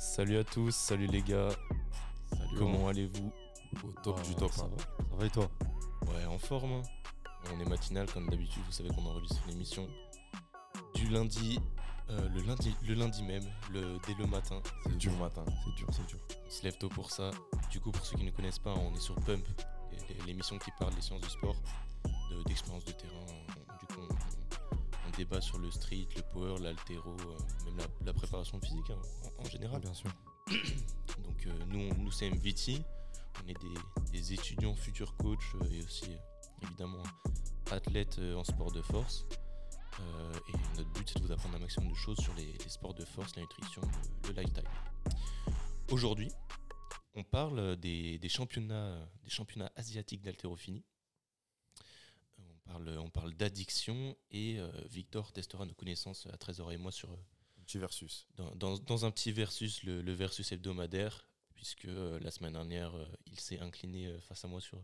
Salut à tous, salut les gars. Salut. Comment allez-vous Au top Ah, du top. ça hein. va Ça va et toi Ouais, en forme. hein. On est matinal comme d'habitude. Vous savez qu'on enregistre une émission du lundi, euh, le lundi, le lundi même, le, dès le matin. C'est dur matin. C'est dur, c'est dur. On se lève tôt pour ça. Du coup, pour ceux qui ne connaissent pas, on est sur Pump, l'émission qui parle des sciences du sport, de- d'expérience de, terrain. Sur le street, le power, l'altéro, euh, même la, la préparation physique hein, en, en général. bien sûr. Donc euh, nous, nous c'est MVT, on est des, des étudiants futurs coachs euh, et aussi évidemment athlètes en sport de force. Euh, et notre but c'est de vous apprendre un maximum de choses sur les, les sports de force, la nutrition, le, le lifestyle. Aujourd'hui, on parle des, des championnats, des championnats asiatiques d'haltérophilie. On parle, on parle d'addiction et euh, Victor testera nos connaissances à Trésor et moi sur, euh, Petit versus. dans, dans- dans un petit versus, le, le versus hebdomadaire, puisque euh, la semaine dernière, euh, il s'est incliné euh, face à moi sur,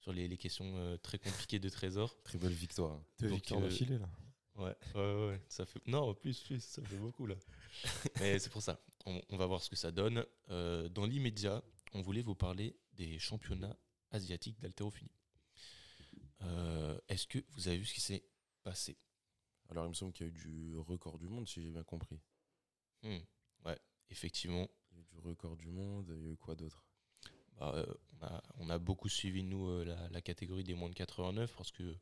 sur les, les questions euh, très compliquées de Trésor. Très belle victoire. hein. Deux victoires euh, d'affilée là. Ouais, ouais, ouais, ça fait. Non, plus, plus, ça fait beaucoup là. Mais c'est pour ça. On, on va voir ce que ça donne. Euh, dans l'immédiat, on voulait vous parler des championnats asiatiques d'haltérophilie. Euh, Est-ce que vous avez vu ce qui s'est passé? Alors, il me semble qu'il y a eu du record du monde, si j'ai bien compris. Hmm, Ouais, effectivement, Il y a eu du record du monde. Il y a eu quoi d'autre? Bah, euh, on, a, on a beaucoup suivi, nous, euh, la, la catégorie des moins de 89 parce que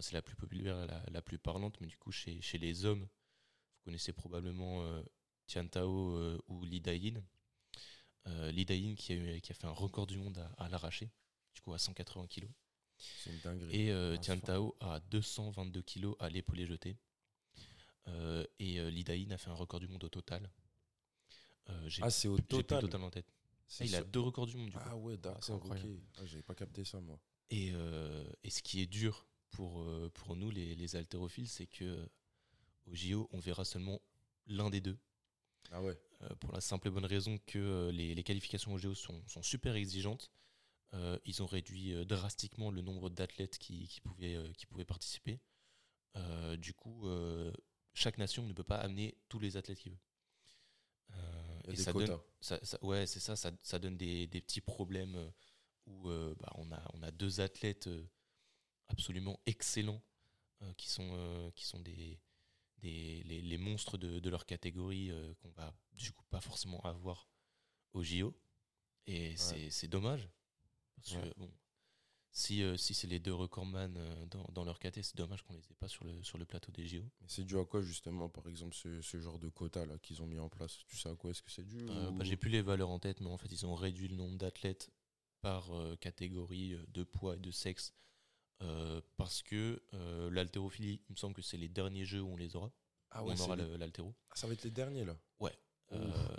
c'est la plus populaire, la, la plus parlante. Mais du coup, chez, chez les hommes, vous connaissez probablement Tian Tao ou Li Dayin. Euh, Li Dayin qui a, eu- qui a fait un record du monde à, à l'arraché, du coup à 180 kg. C'est une dinguerie. Et euh, Ah, Tian fort. Tao à 222 kg à l'épaulé jeté. Euh, et euh, Li Dayin a fait un record du monde au total. Euh, j'ai ah, c'est au total. total en tête. Ah, il a deux records du monde du coup. Ah ouais, c'est d'accord, ok. Ah, J'avais pas capté ça, moi. Et, euh, et ce qui est dur pour, pour nous, les, les haltérophiles, c'est que au JO, on verra seulement l'un des deux. Ah ouais. Pour la simple et bonne raison que les, les qualifications au JO sont, sont super exigeantes. Euh, ils ont réduit euh, drastiquement le nombre d'athlètes qui, qui pouvaient, euh, qui pouvaient participer. Euh, du coup, euh, chaque nation ne peut pas amener tous les athlètes qu'il veut. Et ça quotas. donne, ça, ça- ouais, c'est ça, ça, ça donne des, des petits problèmes où bah, on, a, on a deux athlètes absolument excellents qui sont, qui sont des, des, les, les monstres de, de leur catégorie qu'on va du coup pas forcément avoir au JO. Et c'est dommage. Parce Ouais. que bon, si, euh, si c'est les deux recordman euh, dans, dans leur caté, c'est dommage qu'on les ait pas sur le, sur le plateau des JO. Mais c'est dû à quoi, justement, par exemple, ce, ce genre de quota là qu'ils ont mis en place? Tu sais à quoi est-ce que c'est dû Euh, ou- bah, J'ai plus les valeurs en tête, mais en fait, ils ont réduit le nombre d'athlètes par catégorie de poids et de sexe. parce que l'haltérophilie, il me semble que c'est les derniers jeux où on les aura. Ah ouais, on aura l'haltéro. Ah, ça va être les derniers là. Alors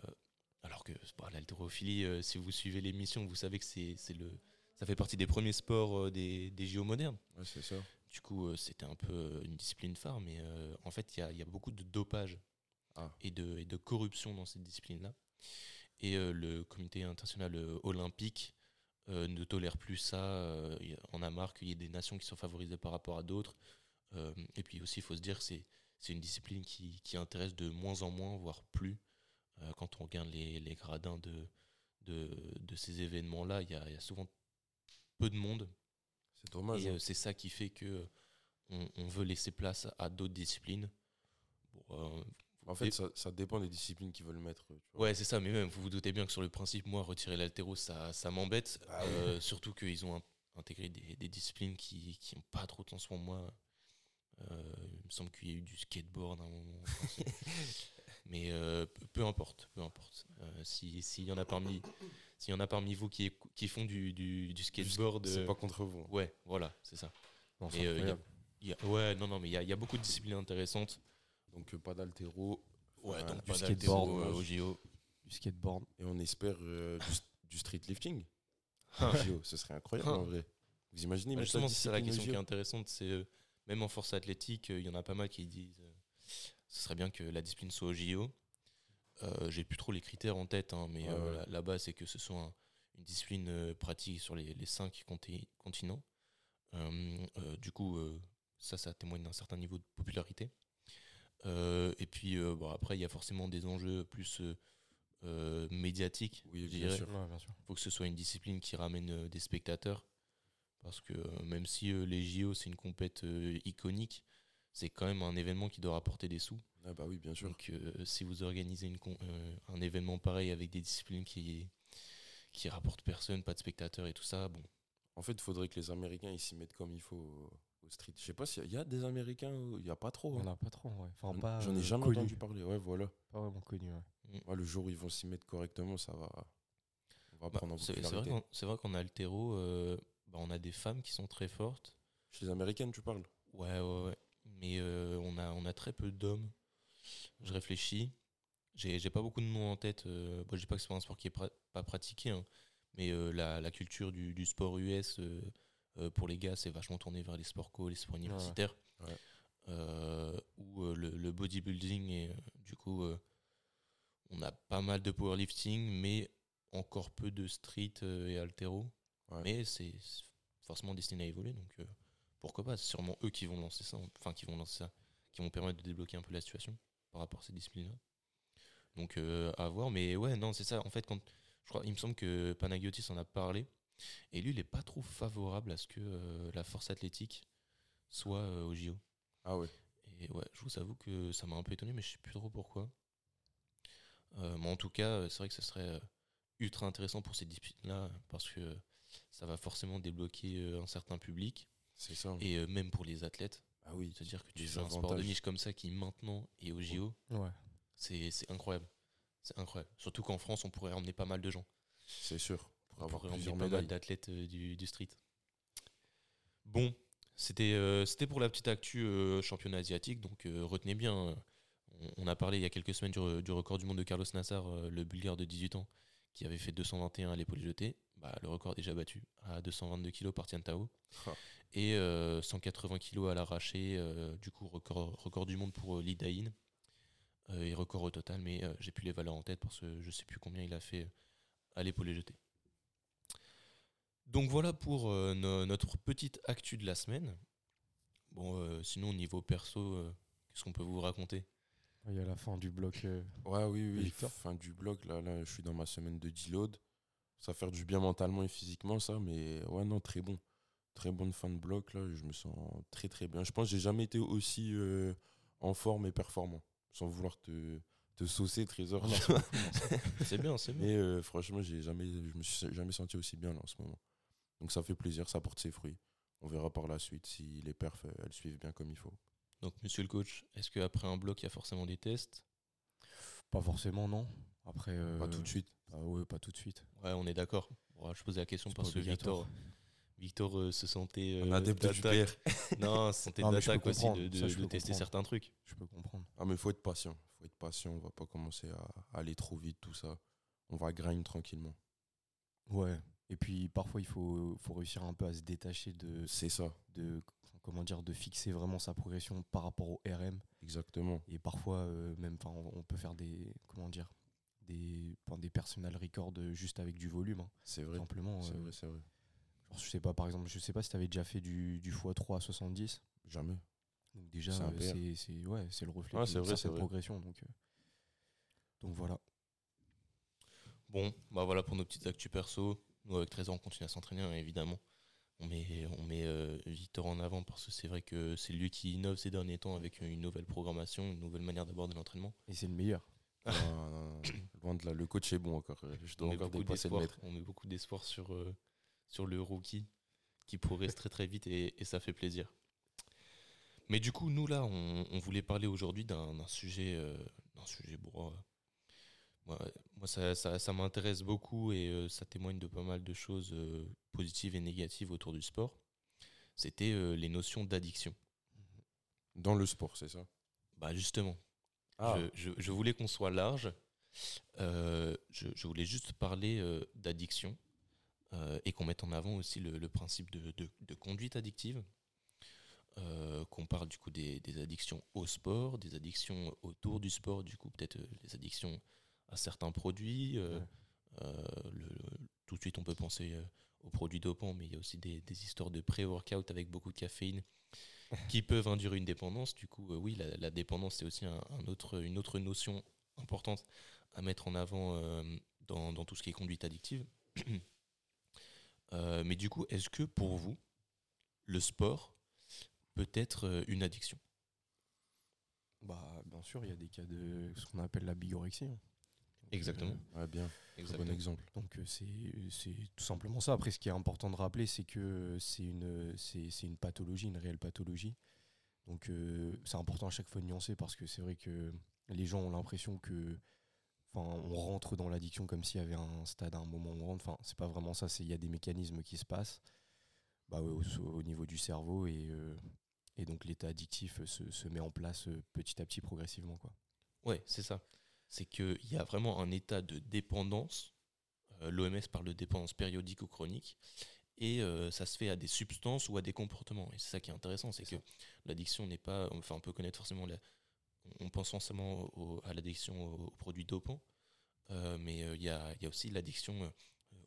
que l'haltérophilie, euh, si vous suivez l'émission, vous savez que c'est le, ça fait partie des premiers sports euh, des, des JO modernes. Ouais, c'est ça. Du coup, euh, c'était un peu une discipline phare, mais en fait, il y a, il y a beaucoup de dopage Ah. et, de, et de corruption dans cette discipline-là. Et le comité international olympique ne tolère plus ça. en a marre qu'il y ait des nations qui sont favorisées par rapport à d'autres. Et puis aussi, il faut se dire que c'est c'est une discipline qui, qui intéresse de moins en moins, voire plus. Euh, quand on regarde les, les gradins de, de, de ces événements-là, il y a, il y a souvent peu de monde. C'est dommage. Et hein. euh, c'est ça qui fait que euh, on, on veut laisser place à, d'autres disciplines. Bon, En fait, ça, ça dépend des disciplines qu'ils veulent mettre. Tu vois. ouais, c'est ça, mais même, vous vous doutez bien que sur le principe, moi, retirer l'altéro, ça, ça m'embête. Ah Euh, surtout qu'ils ont in- intégré des, des disciplines qui n'ont pas trop de sens pour moi. Euh, il me semble qu'il y a eu du skateboard à un moment. Mais euh, peu, importe, peu importe. Euh, si- S'il y en a parmi, s'il y en a parmi vous qui, écou- qui font du, du, du skateboard, C'est euh, pas contre vous. hein. ouais, voilà, c'est ça. Non, Et, c'est euh, incroyable. Il y a- ouais, non, non, mais il y a, il y a beaucoup de disciplines intéressantes. Donc, euh, pas d'altéro. Ouais, donc du pas skateboard, euh, au JO. Du skateboard. Et on espère euh, du, du street lifting. Ah. JO, ce serait incroyable en vrai. Vous imaginez Bah, mettre justement, c'est ça la question qui est intéressante, c'est euh, même en force athlétique, euh, il y en a pas mal qui disent euh, ce serait bien que la discipline soit au JO. Euh, J'ai plus trop les critères en tête, hein, mais Ouais, euh, ouais. là-bas, c'est que ce soit un- une discipline euh, pratique sur les, les cinq conti- continents. Du coup, ça, ça témoigne d'un certain niveau de popularité. Et puis, bon, après, il y a forcément des enjeux plus euh, euh, médiatique. Oui, bien sûr. Ouais, bien sûr. Il faut que ce soit une discipline qui ramène des spectateurs. Parce que même si euh, les JO, c'est une compète euh, iconique, c'est quand même un événement qui doit rapporter des sous. Ah bah oui, bien sûr. Donc euh, si vous organisez une con- euh, un événement pareil avec des disciplines qui, qui rapportent personne, pas de spectateurs et tout ça, bon, En fait, il faudrait que les Américains ils s'y mettent comme il faut au, street. Je sais pas s'il y, a- y des Américains, il n'y a pas trop. Il y en hein. a pas trop, ouais. Enfin, J'en- pas. J'en ai euh, jamais connu. entendu parler. Ouais, voilà. Pas vraiment connu, ouais. Ouais, le jour où ils vont s'y mettre correctement, ça va. On va Bah, prendre en c'est c'est vrai qu'en qu'en altéro, euh, bah, on a des femmes qui sont très fortes. Chez les Américaines, tu parles? Ouais, ouais, ouais. Mais euh, on, a, on a très peu d'hommes. Je réfléchis. J'ai pas beaucoup de noms en tête. Euh, bon, je dis pas que c'est pas un sport qui est pra- pas pratiqué, hein, mais euh, la, la culture du, du sport US euh, pour les gars, c'est vachement tourné vers les sports co, les sports universitaires. Ouais. Euh, ou euh, le, le bodybuilding. Et du coup, on a pas mal de powerlifting, mais encore peu de street et altéro. Ouais. Mais c'est forcément destiné à évoluer, donc pourquoi pas C'est sûrement eux qui vont lancer ça, enfin qui vont lancer ça, qui vont permettre de débloquer un peu la situation par rapport à ces disciplines-là. Donc euh, à voir, mais ouais, non, c'est ça. En fait, quand je crois, il me semble que Panagiotis en a parlé, et lui, il est pas trop favorable à ce que euh, la force athlétique soit euh, au JO. Ah ouais. Et ouais, je vous avoue que ça m'a un peu étonné, mais je sais plus trop pourquoi. Mais en tout cas, c'est vrai que ce serait ultra intéressant pour ces disciplines-là, parce que ça va forcément débloquer un certain public, C'est ça. et euh, même pour les athlètes. Ah oui. C'est-à-dire que tu fais un sport de niche comme ça qui maintenant est au JO, Ouais. c'est c'est incroyable. C'est incroyable. Surtout qu'en France, on pourrait emmener pas mal de gens. C'est sûr. Pour On avoir pourrait emmener pas mal d'athlètes euh, du, du street. Bon, c'était euh, c'était pour la petite actu championnat asiatique. Donc retenez bien, on, on a parlé il y a quelques semaines du, du record du monde de Carlos Nassar, le bulgare de 18 ans, qui avait fait 221 à l'épaule jetée. Bah, le record est déjà battu à 222 kg par Tian Tao. Ah. Et euh, 180 kg à l'arraché. euh, du coup, record, record du monde pour euh, Lee Dain. Euh, et record au total, mais euh, j'ai plus les valeurs en tête parce que je sais plus combien il a fait euh, à l'épaule jetée. Donc voilà pour euh, no- notre petite actu de la semaine. Bon, euh, sinon au niveau perso, euh, qu'est-ce qu'on peut vous raconter? Il y a la fin du bloc. euh, Ouais, oui, oui. Victor Fin du bloc, là, là, je suis dans ma semaine de deload. Ça va faire du bien mentalement et physiquement, ça, mais ouais, non, très bon. Très bonne fin de bloc, là, je me sens très très bien. Je pense que j'ai jamais été aussi euh, en forme et performant, sans vouloir te, te saucer, Trésor. C'est bien, c'est bien. mais euh, franchement, j'ai jamais, je me suis jamais senti aussi bien là en ce moment. Donc ça fait plaisir, ça porte ses fruits. On verra par la suite si les perfs, euh, elles suivent bien comme il faut. Donc monsieur le coach, est-ce qu'après un bloc, il y a forcément des tests? Pas forcément, non. Après. euh, Pas tout de suite. Ah ouais, pas tout de suite. Ouais, on est d'accord. Bon, je posais la question parce que. Victor, Victor euh, se sentait Un euh, adepte d'attaque. Non, se sentait d'attaque aussi de, de- Ça, je de peux tester comprendre. certains trucs. Je peux comprendre. Ah mais faut être patient, faut être patient, on va pas commencer à aller trop vite tout ça. On va grind tranquillement. Ouais. Et puis parfois il faut, faut réussir un peu à se détacher de, C'est ça, de comment dire de fixer vraiment sa progression par rapport au RM. exactement. Et parfois euh, même, enfin, on on peut faire des comment dire des enfin, des personal records euh, juste avec du volume. hein, C'est vrai. simplement. C'est euh, vrai, c'est vrai. genre, je sais pas par exemple, je sais pas si tu avais déjà fait du, du x3 à 70. Jamais. Donc déjà C'est euh, c'est c'est ouais, c'est le reflet vrai, certaine vrai. progression donc donc voilà. Bon, bah voilà pour nos petites actus perso. Nous, avec Trésor, on continue à s'entraîner, hein, évidemment. On met, on met euh, Victor en avant parce que c'est vrai que c'est lui qui innove ces derniers temps avec une nouvelle programmation, une nouvelle manière d'aborder l'entraînement. Et c'est le meilleur. Non, non, non, loin de là, le coach est bon encore. Je dois On met, encore beaucoup dépasser le d'espoir, maître. on met beaucoup d'espoir sur, euh, sur le rookie qui progresse très très vite et, et ça fait plaisir. Mais du coup, nous là, on, on voulait parler aujourd'hui d'un sujet, euh, d'un sujet bon, euh, moi, moi, ça, ça- ça m'intéresse beaucoup et euh, ça témoigne de pas mal de choses euh, positives et négatives autour du sport. C'était euh, les notions d'addiction. Dans le sport, c'est ça? Bah justement, Ah, je, je- je voulais qu'on soit large. Euh, je, je voulais juste parler euh, d'addiction euh, et qu'on mette en avant aussi le, le principe de, de- de conduite addictive. Qu'on parle du coup des, des addictions au sport, des addictions autour du sport, du coup peut-être les addictions à certains produits. Ouais. le- le- tout de suite on peut penser aux produits dopants, mais il y a aussi des, des histoires de pré-workout avec beaucoup de caféine qui peuvent induire une dépendance. Du coup, euh, oui, la, dépendance, c'est aussi un, autre, une autre notion importante à mettre en avant euh, dans, tout ce qui est conduite addictive. Euh, mais du coup, est-ce que pour vous, le sport peut être une addiction? Bah, bien sûr, il y a des cas de ce qu'on appelle la bigorexie. hein. Exactement. euh, Ouais, bien. Exactement. bon exemple. Donc euh, c'est c'est tout simplement ça. Après, ce qui est important de rappeler, c'est que c'est une, c'est c'est une pathologie, une réelle pathologie. Donc euh, c'est important à chaque fois de nuancer parce que c'est vrai que les gens ont l'impression que, enfin, on rentre dans l'addiction comme s'il y avait un stade à un moment où on rentre. Enfin, c'est pas vraiment ça. C'est il y a des mécanismes qui se passent bah, au, au niveau du cerveau et euh, et donc l'état addictif se, se met en place euh, petit à petit, progressivement, quoi. Ouais, c'est ça. C'est qu'il y a vraiment un état de dépendance. L'OMS parle de dépendance périodique ou chronique. Et euh, ça se fait à des substances ou à des comportements. Et c'est ça qui est intéressant, c'est que l'addiction n'est pas. Enfin, on peut connaître forcément. La, on pense forcément au- à l'addiction aux, aux produits dopants. euh, mais euh, il y, a, y a aussi l'addiction euh,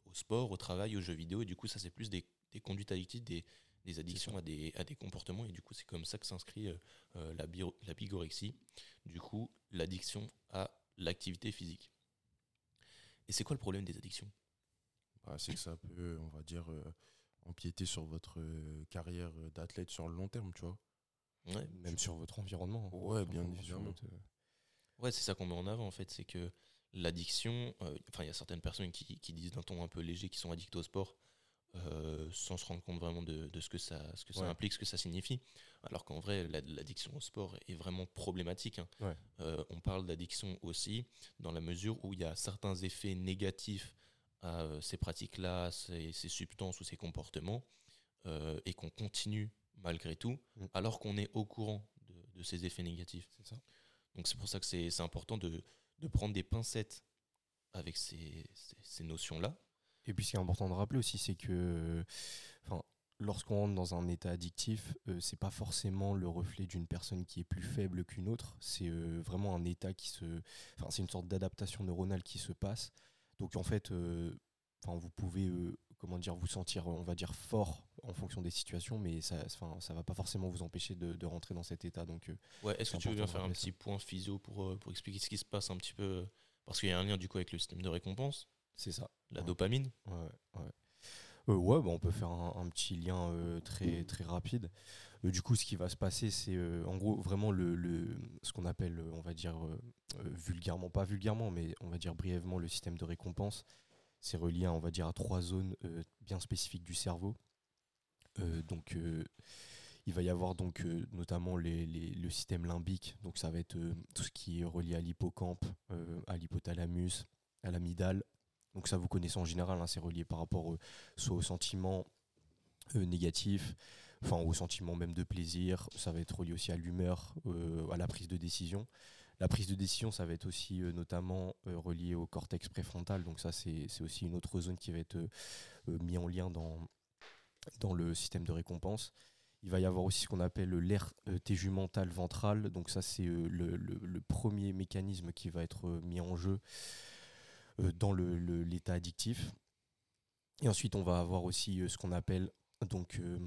au sport, au travail, aux jeux vidéo. Et du coup, ça, c'est plus des, des conduites addictives, des, des addictions à des, à des comportements. Et du coup, c'est comme ça que s'inscrit euh, euh, la, la bigorexie. Du coup, l'addiction à l'activité physique. Et c'est quoi le problème des addictions? Bah, c'est que ça peut, on va dire, euh, empiéter sur votre euh, carrière d'athlète sur le long terme, tu vois. Ouais, Même sur votre environnement. hein. Ouais, bien évidemment. votre, euh, Ouais, c'est ça qu'on met en avant en fait, c'est que l'addiction, euh, enfin il y a certaines personnes qui, qui disent d'un ton un peu léger qu'ils sont addicts au sport euh, sans se rendre compte vraiment de, de ce que, ça, ce que ça Ouais. implique, ce que ça signifie. Alors qu'en vrai, la- l'addiction au sport est vraiment problématique. hein. Ouais. Euh, on parle d'addiction aussi dans la mesure où il y a certains effets négatifs à euh, ces pratiques-là, ces, ces substances ou ces comportements, euh, et qu'on continue malgré tout, Mm. alors qu'on est au courant de, de ces effets négatifs. Ça. Donc c'est pour ça que c'est c'est important de, de prendre des pincettes avec ces, ces- ces notions-là. Et puis ce qui est important de rappeler aussi, c'est que enfin, lorsqu'on rentre dans un état addictif, euh, c'est pas forcément le reflet d'une personne qui est plus faible qu'une autre. C'est euh, vraiment un état qui se. Enfin, c'est une sorte d'adaptation neuronale qui se passe. Donc en fait, euh, enfin, vous pouvez. euh, Comment dire, vous sentir, on va dire, fort en fonction des situations, mais ça enfin, ça va pas forcément vous empêcher de, de rentrer dans cet état. Donc, Ouais, Est-ce que tu veux bien faire un ça. petit point physio pour, pour expliquer ce qui se passe un petit peu Parce qu'il y a un lien du coup avec le système de récompense, c'est ça. La dopamine. Ouais, ouais. Euh, ouais, bah, on peut faire un, petit lien euh, très, très rapide. Euh, du coup, ce qui va se passer, c'est en gros vraiment le, le- ce qu'on appelle, on va dire vulgairement, pas vulgairement, mais on va dire brièvement le système de récompense. C'est relié, à, on va dire, à trois zones bien spécifiques du cerveau. Donc, il va y avoir donc notamment les, les- le système limbique. Donc, ça va être tout ce qui est relié à l'hippocampe, à l'hypothalamus, à l'amygdale. Donc ça, vous connaissez en général, hein, c'est relié par rapport euh, soit au sentiment euh, négatif, enfin au sentiment même de plaisir, ça va être relié aussi à l'humeur, euh, à la prise de décision. La prise de décision, ça va être aussi euh, notamment relié au cortex préfrontal, donc ça c'est aussi une autre zone qui va être euh, euh, mis en lien dans, dans le système de récompense. Il va y avoir aussi ce qu'on appelle l'air tégumental ventral, donc ça c'est le, premier mécanisme qui va être mis en jeu dans le- le- l'état addictif. Et ensuite, on va avoir aussi euh, ce qu'on appelle donc euh,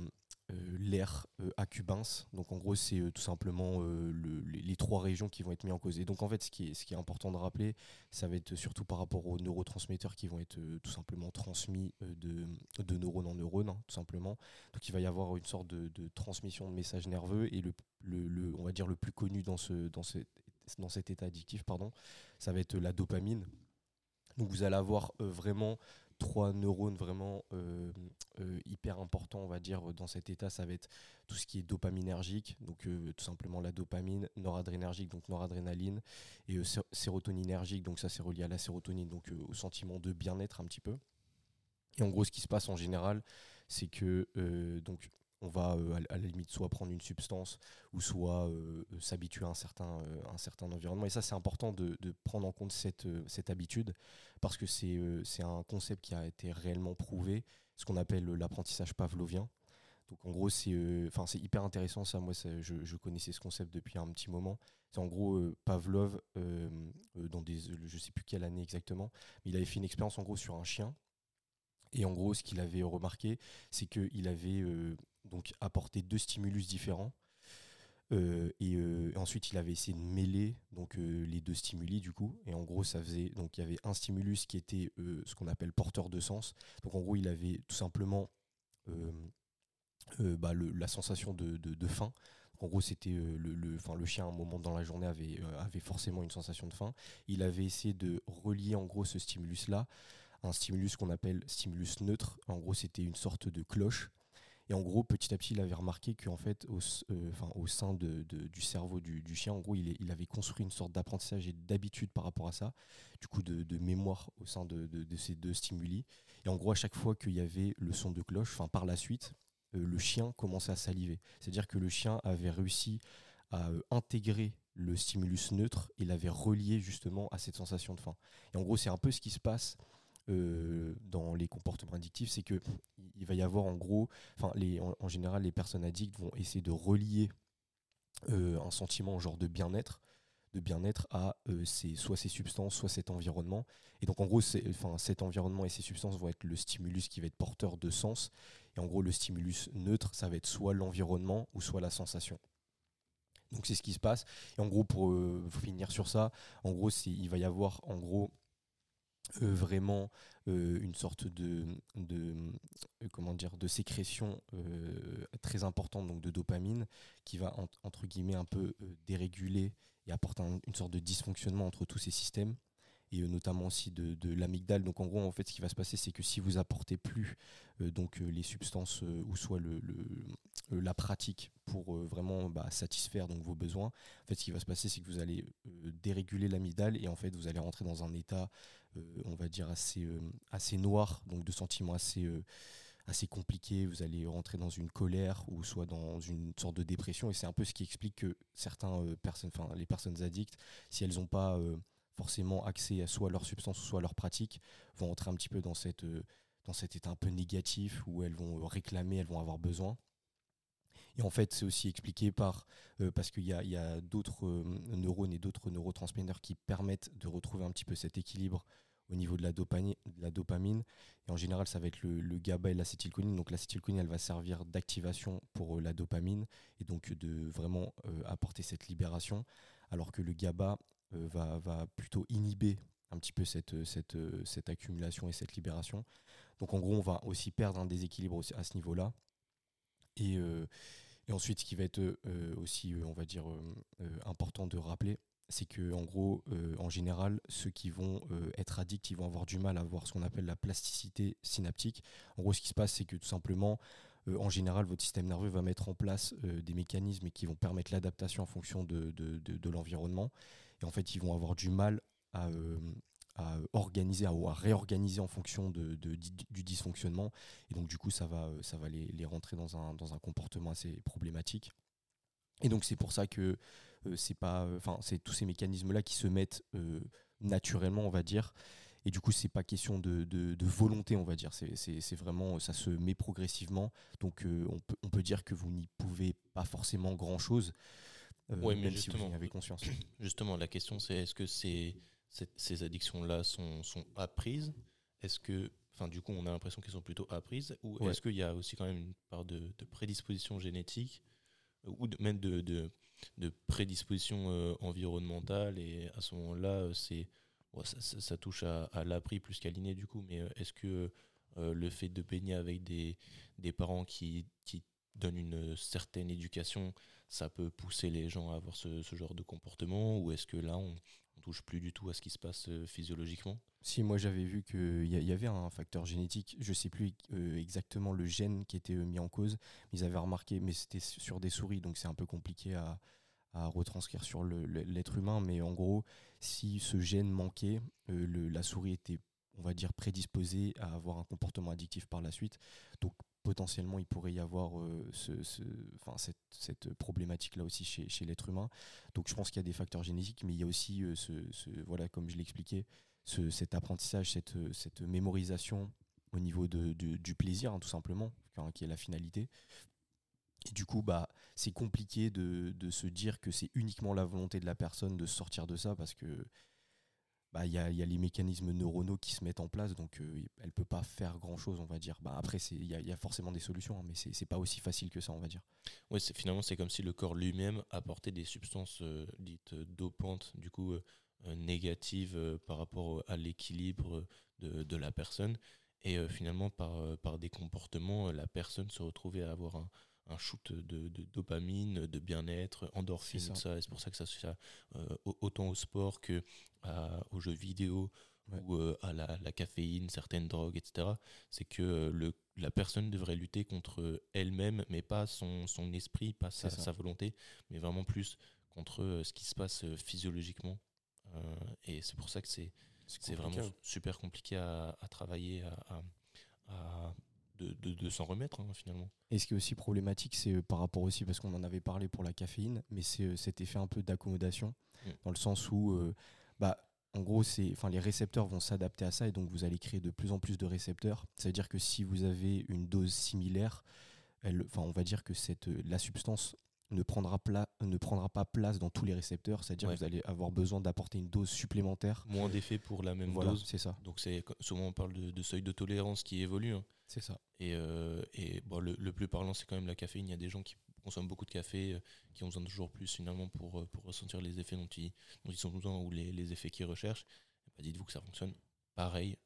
euh, l'air euh, accumbens. Donc en gros, c'est euh, tout simplement euh, le- les, trois régions qui vont être mises en cause. Et donc en fait, ce qui est, important de rappeler, ça va être surtout par rapport aux neurotransmetteurs qui vont être euh, tout simplement transmis euh, de, de neurone en neurone, hein, tout simplement. Donc il va y avoir une sorte de, transmission de messages nerveux et le, on va dire le plus connu dans, dans, dans cet état addictif, pardon, ça va être la dopamine. Donc vous allez avoir euh, vraiment trois neurones vraiment euh, euh, hyper importants, on va dire, dans cet état. Ça va être tout ce qui est dopaminergique, donc tout simplement la dopamine, noradrénergique, donc noradrénaline, et sé- sérotoninergique, donc ça c'est relié à la sérotonine, donc au sentiment de bien-être un petit peu. Et en gros, ce qui se passe en général, c'est que donc on va euh, à, la- limite soit prendre une substance ou soit euh, euh, s'habituer à un certain, un certain environnement. Et ça, c'est important de, prendre en compte cette, cette habitude parce que c'est un concept qui a été réellement prouvé, ce qu'on appelle l'apprentissage pavlovien. Donc en gros, c'est hyper intéressant ça. Moi, je, connaissais ce concept depuis un petit moment. C'est en gros Pavlov, dans des, je sais plus quelle année exactement, mais il avait fait une expérience en gros sur un chien. Et en gros, ce qu'il avait remarqué, c'est qu'il avait donc apporté deux stimulus différents. Euh, et euh, ensuite, il avait essayé de mêler donc euh, les deux stimuli du coup. Et en gros, ça faisait donc il y avait un stimulus qui était ce qu'on appelle porteur de sens. Donc en gros, il avait tout simplement bah, la sensation de, de, faim. en gros, c'était le, le, le chien à un moment dans la journée avait, avait forcément une sensation de faim. Il avait essayé de relier en gros ce stimulus là un stimulus qu'on appelle stimulus neutre. En gros, c'était une sorte de cloche et en gros, petit à petit, il avait remarqué qu'en fait, au, euh, sein du cerveau du, chien, en gros, il, il avait construit une sorte d'apprentissage et d'habitude par rapport à ça, du coup, de, mémoire au sein de, ces deux stimuli. Et en gros, à chaque fois qu'il y avait le son de cloche, enfin, par la suite, euh, le chien commençait à saliver. C'est-à-dire que le chien avait réussi à euh, intégrer le stimulus neutre et l'avait relié justement à cette sensation de faim. Et en gros, c'est un peu ce qui se passe dans les comportements addictifs, c'est que il va y avoir en gros, enfin, les, en, général, les personnes addictes vont essayer de relier euh, un sentiment genre de bien-être de bien-être à euh, soit ces substances, soit cet environnement. Et donc en gros, enfin, cet environnement et ces substances vont être le stimulus qui va être porteur de sens. Et en gros, le stimulus neutre, ça va être soit l'environnement ou soit la sensation. Donc c'est ce qui se passe. Et en gros, pour euh, finir sur ça, en gros, il va y avoir en gros euh, vraiment euh, une sorte de, de euh, de sécrétion très importante donc de dopamine qui va entre guillemets un peu déréguler et apporter une sorte de dysfonctionnement entre tous ces systèmes et notamment aussi de, de l'amygdale. Donc en gros, en fait, ce qui va se passer, c'est que si vous apportez plus donc les substances ou soit le, la pratique pour vraiment bah, satisfaire donc vos besoins, en fait, ce qui va se passer, c'est que vous allez déréguler l'amygdale et en fait, vous allez rentrer dans un état euh, on va dire, assez, euh, assez noir, donc de sentiments assez euh, assez compliqués, vous allez rentrer dans une colère ou soit dans une sorte de dépression et c'est un peu ce qui explique que certaines personnes, enfin les personnes addictes, si elles n'ont pas forcément accès à soit leur substance soit leur pratique, vont entrer un petit peu dans dans cet état un peu négatif où elles vont réclamer, elles vont avoir besoin. Et en fait, c'est aussi expliqué par parce qu'il y a, d'autres neurones et d'autres neurotransmetteurs qui permettent de retrouver un petit peu cet équilibre au niveau de la, dopamine. Et en général, ça va être le, GABA et l'acétylcholine. Donc l'acétylcholine, elle va servir d'activation pour euh, la dopamine et donc de vraiment euh, apporter cette libération, alors que le GABA euh, va, va, plutôt inhiber un petit peu cette, accumulation et cette libération. Donc en gros, on va aussi perdre un déséquilibre à ce niveau-là. Et, et, ensuite, ce qui va être aussi, on va dire, important de rappeler, c'est que en gros, euh, en général, ceux qui vont euh, être addicts, ils vont avoir du mal à avoir ce qu'on appelle la plasticité synaptique. En gros, ce qui se passe, c'est que tout simplement, euh, en général, votre système nerveux va mettre en place des mécanismes qui vont permettre l'adaptation en fonction de, l'environnement. Et en fait, ils vont avoir du mal à, organiser ou à réorganiser en fonction de, du dysfonctionnement. Et donc, du coup, ça va, ça va les, les rentrer dans un, dans un comportement assez problématique. Et donc, c'est pour ça que euh, c'est pas, euh, enfin, c'est tous ces mécanismes-là qui se mettent euh, naturellement, on va dire. Et du coup, c'est pas question de, de, volonté, on va dire. C'est vraiment, ça se met progressivement. Donc, on, peut, on peut dire que vous n'y pouvez pas forcément grand chose, ouais, mais même si vous en avez conscience. Justement, la question, c'est est-ce que ces, ces addictions-là sont, sont apprises? Est-ce que, enfin, du coup, on a l'impression qu'elles sont plutôt apprises? Ou est-ce qu'il y a aussi quand même une part de, prédisposition génétique ou même de, de prédisposition euh, environnementale? Et à ce moment-là, euh, c'est ça, touche à, l'appris plus qu'à l'inné du coup. Mais euh, est-ce que le fait de baigner avec des, des parents qui, qui donnent une certaine éducation, ça peut pousser les gens à avoir ce, genre de comportement ou est-ce que là on, on touche plus du tout à ce qui se passe physiologiquement? Si moi j'avais vu qu'il y, avait un facteur génétique, je sais plus exactement le gène qui était mis en cause, ils avaient remarqué, mais c'était sur des souris, donc c'est un peu compliqué à, retranscrire sur l'être humain, mais en gros, si ce gène manquait, euh, la souris était, on va dire, prédisposée à avoir un comportement addictif par la suite. Potentiellement, il pourrait y avoir euh, ce, cette, cette problématique-là aussi chez, l'être humain. Donc je pense qu'il y a des facteurs génétiques, mais il y a aussi, euh, ce, voilà, comme je l'expliquais, cet apprentissage, cette, cette mémorisation au niveau du plaisir, hein, tout simplement, qui est la finalité. Du coup, bah, c'est compliqué de, de, se dire que c'est uniquement la volonté de la personne de sortir de ça parce que bah, il y, a, y a les mécanismes neuronaux qui se mettent en place, donc euh, elle peut pas faire grand chose, on va dire. Bah, après, il y a, y a, forcément des solutions, hein, mais c'est pas aussi facile que ça, on va dire. Ouais, finalement, c'est comme si le corps lui-même apportait des substances euh, dites dopantes, du coup euh, négatives par rapport à l'équilibre de, de, la personne. Et finalement, par, par des comportements, la personne se retrouvait à avoir un, un shoot de, de dopamine, de bien-être, endorphine, c'est ça. C'est pour ça que ça se euh, autant au sport que aux jeux vidéo ou euh, à la, la, caféine, certaines drogues, etc. C'est que euh, le, la personne devrait lutter contre elle-même, mais pas son, son esprit, pas sa, sa, volonté, mais vraiment plus contre ce qui se passe physiologiquement. et c'est pour ça que c'est c'est vraiment super compliqué à, à travailler, à, à de, de, s'en remettre hein, finalement. Et ce qui est aussi problématique, c'est euh, par rapport aussi, parce qu'on en avait parlé pour la caféine, mais c'est euh, cet effet un peu d'accommodation, mm. dans le sens où, euh, bah, en gros, c'est, enfin, les récepteurs vont s'adapter à ça et donc vous allez créer de plus en plus de récepteurs. Ça veut dire que si vous avez une dose similaire, elle, on va dire que cette, la substance ne prendra, ne prendra pas place dans tous les récepteurs, c'est-à-dire que vous allez avoir besoin d'apporter une dose supplémentaire. Moins d'effet pour la même voilà, dose. C'est ça. Donc c'est souvent on parle de, de, seuil de tolérance qui évolue. Hein. C'est ça. Et, euh, et bon, le, le, plus parlant, c'est quand même la caféine. Il y a des gens qui consomment beaucoup de café, euh, qui ont besoin de toujours plus finalement pour, euh, pour ressentir les effets dont ils, dont ils ont besoin ou les, les effets qu'ils recherchent. Bah, Dites-vous que ça fonctionne pareil,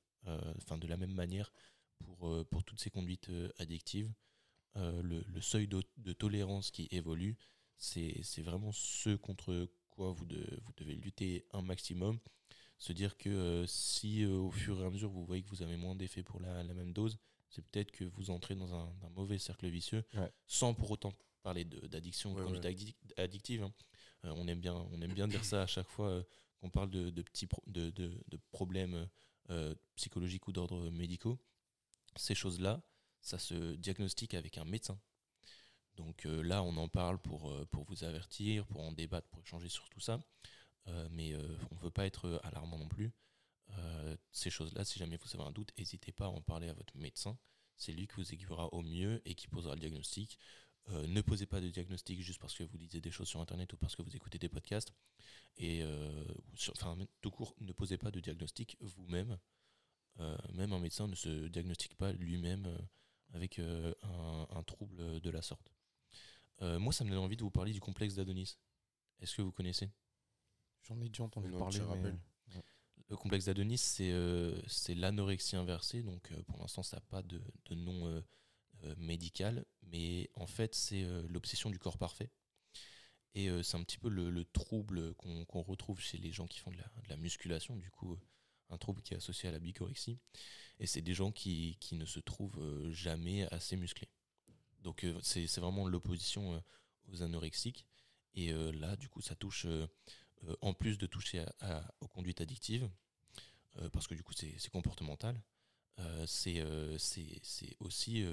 enfin de la même manière pour, pour toutes ces conduites addictives. Le, le, seuil de, de tolérance qui évolue, c'est vraiment ce contre quoi vous, de, vous devez lutter un maximum. Se dire que euh, si euh, au fur et à mesure vous voyez que vous avez moins d'effets pour la, la, même dose, c'est peut-être que vous entrez dans un, un mauvais cercle vicieux, ouais. sans pour autant parler d'addiction, ouais, conduite ouais. addictive. Hein. Euh, on, aime bien, on aime bien dire ça à chaque fois euh, qu'on parle de, de petits pro de, problèmes euh, psychologiques ou d'ordre médicaux. Ces choses-là, ça se diagnostique avec un médecin. Donc euh, là, on en parle pour, euh, pour vous avertir, pour en débattre, pour échanger sur tout ça. Euh, mais on ne veut pas être alarmant non plus. ces choses-là, si jamais vous avez un doute, n'hésitez pas à en parler à votre médecin. C'est lui qui vous aiguillera au mieux et qui posera le diagnostic. Ne posez pas de diagnostic juste parce que vous lisez des choses sur internet ou parce que vous écoutez des podcasts. Et enfin, tout court, ne posez pas de diagnostic vous-même. Même un médecin ne se diagnostique pas lui-même avec un, un, trouble de la sorte. moi, ça me donne envie de vous parler du complexe d'Adonis. Est-ce que vous connaissez? J'en ai déjà entendu parler. Mais... Le complexe d'Adonis, c'est euh, l'anorexie inversée. Donc, euh, pour l'instant, ça n'a pas de, de nom euh, médical. Mais en fait, c'est l'obsession du corps parfait. Et c'est un petit peu le, le trouble qu'on qu retrouve chez les gens qui font de la, de la, musculation. Du coup, un trouble qui est associé à la bicorexie. Et c'est des gens qui, ne se trouvent jamais assez musclés. Donc, c'est vraiment l'opposition aux anorexiques. Et là, du coup, ça touche euh, en plus de toucher aux conduites addictives, euh, parce que du coup c'est comportemental, euh, c'est aussi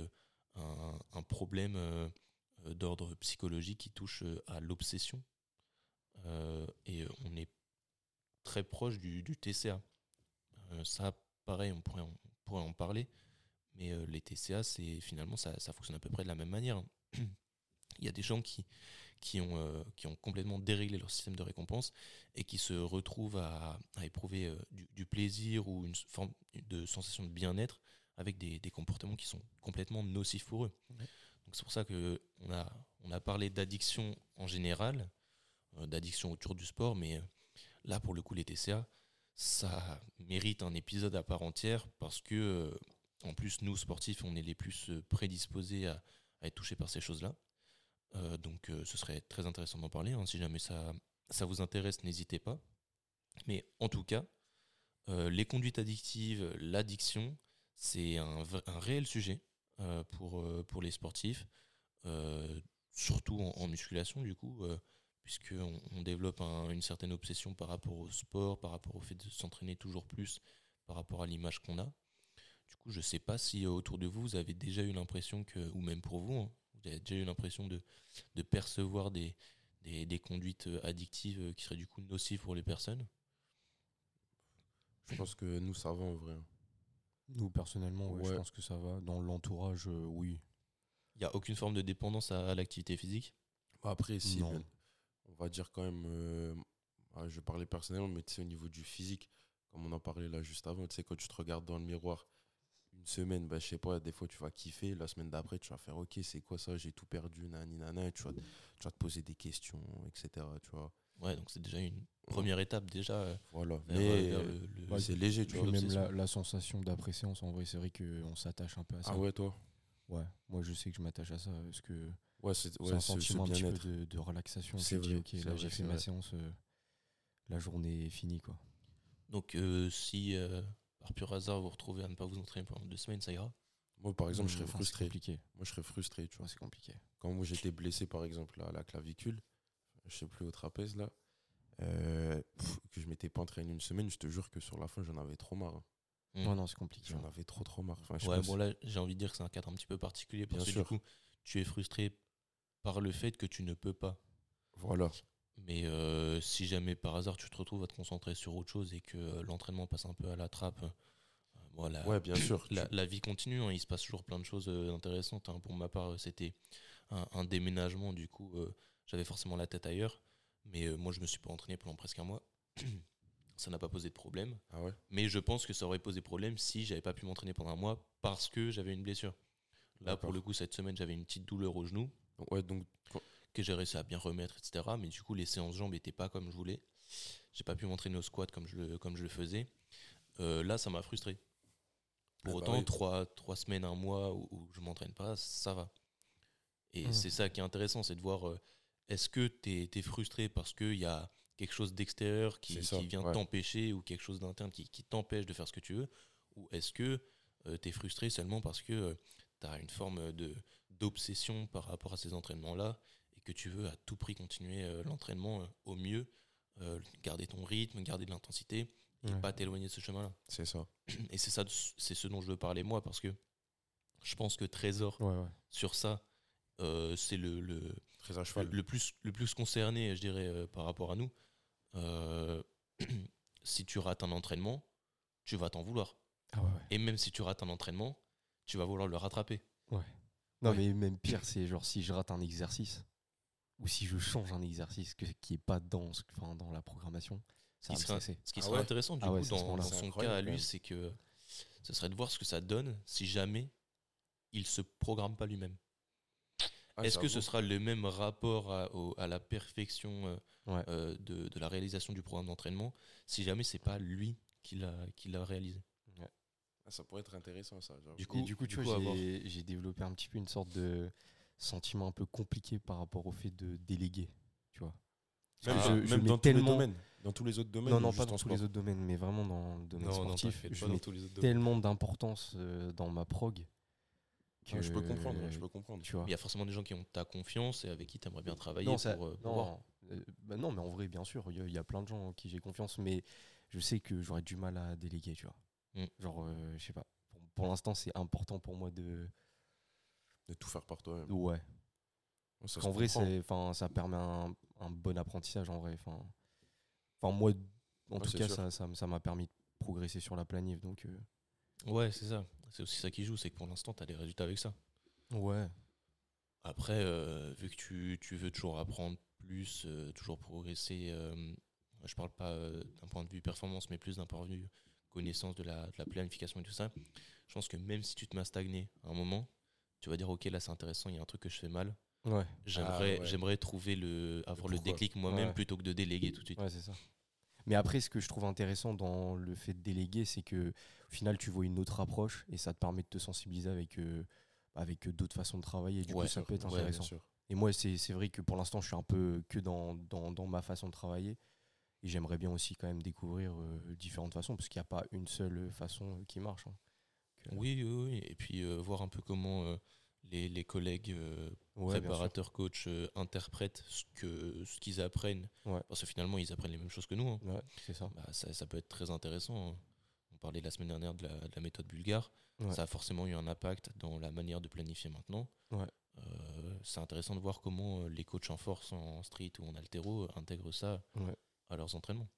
un, problème d'ordre psychologique qui touche à l'obsession. et on est très proche du TCA. Ça, pareil, on pourrait en, on pourrait en parler, mais les TCA, c'est finalement ça, ça fonctionne à peu près de la même manière. Il y a des gens qui, qui ont, euh, qui ont complètement déréglé leur système de récompense et qui se retrouvent à, à éprouver euh, du, du, plaisir ou une forme de sensation de bien-être avec des, des, comportements qui sont complètement nocifs pour eux. Ouais. Donc c'est pour ça qu'on a, on a parlé d'addiction en général, euh, d'addiction autour du sport, mais euh, là pour le coup les TCA, ça mérite un épisode à part entière parce que euh, en plus nous sportifs on est les plus prédisposés à, être touchés par ces choses-là. Euh, donc euh, ce serait très intéressant d'en parler. Hein. Si jamais ça, vous intéresse, n'hésitez pas. Mais en tout cas, euh, les conduites addictives, l'addiction, c'est un, réel sujet euh, pour, euh, pour les sportifs, euh, surtout en, musculation du coup, puisqu'on on développe un, une certaine obsession par rapport au sport, par rapport au fait de s'entraîner toujours plus, par rapport à l'image qu'on a. Du coup, je ne sais pas si autour de vous, vous avez déjà eu l'impression que, ou même pour vous, hein, vous avez déjà eu l'impression de, de, percevoir des, des, des, conduites addictives qui seraient du coup nocives pour les personnes? Je pense que nous, ça va en vrai. Nous, personnellement, ouais, ouais. je pense que ça va. Dans l'entourage, euh, oui. Il n'y a aucune forme de dépendance à, à l'activité physique? Bah Après, si, on va dire quand même, euh, je vais parler personnellement, mais tu sais, au niveau du physique, comme on en parlait là juste avant, tu sais, quand tu te regardes dans le miroir, une semaine, bah, je sais pas, des fois tu vas kiffer, la semaine d'après tu vas faire ok, c'est quoi ça, j'ai tout perdu, nani, nana, et tu vas, tu vas te poser des questions, etc. Tu vois. Ouais, donc c'est déjà une première étape déjà. euh, Voilà. Mais euh, bah, c'est léger, tu vois. même la, la sensation d'après-séance, en vrai, c'est vrai qu'on s'attache un peu à ça. Ah ouais, toi? Ouais, moi je sais que je m'attache à ça parce que Ouais, c'est ouais, un sentiment un petit peu de, de relaxation. C'est vrai, ok, là j'ai fait ma vrai. séance, euh, la journée est finie quoi. Donc euh, si euh, par pur hasard vous vous retrouvez à ne pas vous entraîner pendant deux semaines, ça ira? Moi, par exemple, je serais Enfin, frustré. compliqué. Moi, je serais frustré, tu vois. C'est compliqué. Quand moi j'étais blessé, par exemple, à la clavicule, je sais plus, au trapèze, là, euh, pff, que je m'étais pas entraîné une semaine, je te jure que sur la fin, j'en avais trop marre. hein. Mm. Ouais, non, c'est compliqué. J'en avais trop, trop marre. Enfin, Ouais, bon là j'ai envie de dire que c'est un cadre un petit peu particulier parce Bien que du coup tu es frustré par le fait que tu ne peux pas. Voilà. Mais euh, si jamais par hasard tu te retrouves à te concentrer sur autre chose et que euh, l'entraînement passe un peu à la trappe, euh, voilà. Ouais, bien sûr. La, vie continue, hein, il se passe toujours plein de choses euh, intéressantes. hein. Pour ma part, euh, c'était un, un déménagement, du coup, euh, j'avais forcément la tête ailleurs. Mais euh, moi, je me suis pas entraîné pendant presque un mois. ça n'a pas posé de problème. Ah ouais Mais je pense que ça aurait posé problème si j'avais pas pu m'entraîner pendant un mois parce que j'avais une blessure. Là, pour le coup, cette semaine, j'avais une petite douleur au genou Donc, Ouais, donc, que j'ai réussi à bien remettre, etc. Mais du coup, les séances jambes n'étaient pas comme je voulais. J'ai pas pu m'entraîner au squat comme je le, comme je le faisais. Euh, là, ça m'a frustré. Pour Ah bah autant, oui. trois, trois semaines, un mois où, où je m'entraîne pas, ça va. Et Mhm. c'est ça qui est intéressant, c'est de voir euh, est-ce que tu es, frustré parce qu'il y a quelque chose d'extérieur qui, vient ouais. t'empêcher ou quelque chose d'interne qui, qui t'empêche de faire ce que tu veux? Ou est-ce que tu es frustré seulement parce que tu as une forme de d'obsession par rapport à ces entraînements-là et que tu veux à tout prix continuer euh, l'entraînement euh, au mieux, euh, garder ton rythme, garder de l'intensité et Ouais. pas t'éloigner de ce chemin-là. c'est ça. Et c'est ça, c'est ce dont je veux parler moi parce que je pense que Trésor Ouais, ouais. sur ça, c'est le, le, Très à cheval. le, plus, le plus concerné, je dirais, par rapport à nous. Si tu rates un entraînement, tu vas t'en vouloir. Ah. Et même si tu rates un entraînement, tu vas vouloir le rattraper. Non, Ouais. mais même pire, c'est genre si je rate un exercice ou si je change un exercice que, qui est pas dans, enfin, dans la programmation, ça va me. Ce qui Ah serait ouais intéressant, du Ah coup, dans, son cas à lui, c'est que ce serait de voir ce que ça donne si jamais il se programme pas lui-même. Ah, Est-ce que ce sera le même rapport à, au- à la perfection euh, Ouais. euh, de, de la réalisation du programme d'entraînement si jamais c'est pas lui qui l'a qui l'a réalisé? Ça pourrait être intéressant, ça. Du Et coup- du coup, tu du vois, j'ai j'ai développé un petit peu une sorte de sentiment un peu compliqué par rapport au fait de déléguer, tu vois. Même, Parce Ah, que même je mets dans tous les tellement- domaines. Dans tous les autres domaines. Non, non, pas dans tous les autres domaines, mais vraiment dans le domaine sportif. t'inquiète je mets tous les tellement d'importance euh, dans ma prog que Ah, je peux comprendre, je peux comprendre. tu vois. Il y a forcément des gens qui ont ta confiance et avec qui tu aimerais bien travailler Non, pour, ça- euh, pour voir. non, euh, bah non, mais en vrai, bien sûr, il y, y a plein de gens en qui j'ai confiance, mais je sais que j'aurais du mal à déléguer, tu vois. Mm. Genre, euh, je sais pas. Pour, pour l'instant, c'est important pour moi de. De tout faire par toi-même. Ouais. Ça Parce qu'en se vrai, comprend. c'est, enfin, ça permet un, un bon apprentissage en vrai. Enfin, enfin moi, en Ouais, tout cas, sûr. ça, ça, ça m'a permis de progresser sur la planif. Donc, euh, Ouais, c'est ça. C'est aussi ça qui joue, c'est que pour l'instant, tu as des résultats avec ça. ouais. Après, euh, vu que tu, tu veux toujours apprendre plus, euh, toujours progresser, euh, je parle pas euh, d'un point de vue performance, mais plus d'un point de vue connaissance de la, de la planification et tout ça, je pense que même si tu te mets à stagner à un moment, tu vas dire, ok, là c'est intéressant, il y a un truc que je fais mal. Ouais. J'aimerais Ah, ouais. j'aimerais trouver le, avoir le déclic moi-même Ouais. plutôt que de déléguer tout de suite. Ouais, c'est ça. Mais après, ce que je trouve intéressant dans le fait de déléguer, c'est que au final, tu vois une autre approche et ça te permet de te sensibiliser avec, euh, avec d'autres façons de travailler. Et du Ouais, coup, ça peut être Ouais, intéressant. Et moi, c'est c'est vrai que pour l'instant, je suis un peu que dans, dans, dans ma façon de travailler. Et j'aimerais bien aussi quand même découvrir euh, différentes façons, parce qu'il n'y a pas une seule façon euh, qui marche. hein. Oui, oui, oui. Et puis euh, voir un peu comment euh, les, les collègues euh, ouais, préparateurs, coachs interprètent ce que ce qu'ils apprennent. Ouais. Parce que finalement, ils apprennent les mêmes choses que nous. hein. Ouais, c'est ça. Bah, ça, ça peut être très intéressant. hein. On parlait la semaine dernière de la, de la méthode bulgare. Ça a forcément eu un impact dans la manière de planifier maintenant. C'est intéressant de voir comment les coachs en force, en street ou en altéro intègrent ça. À leurs entraînements.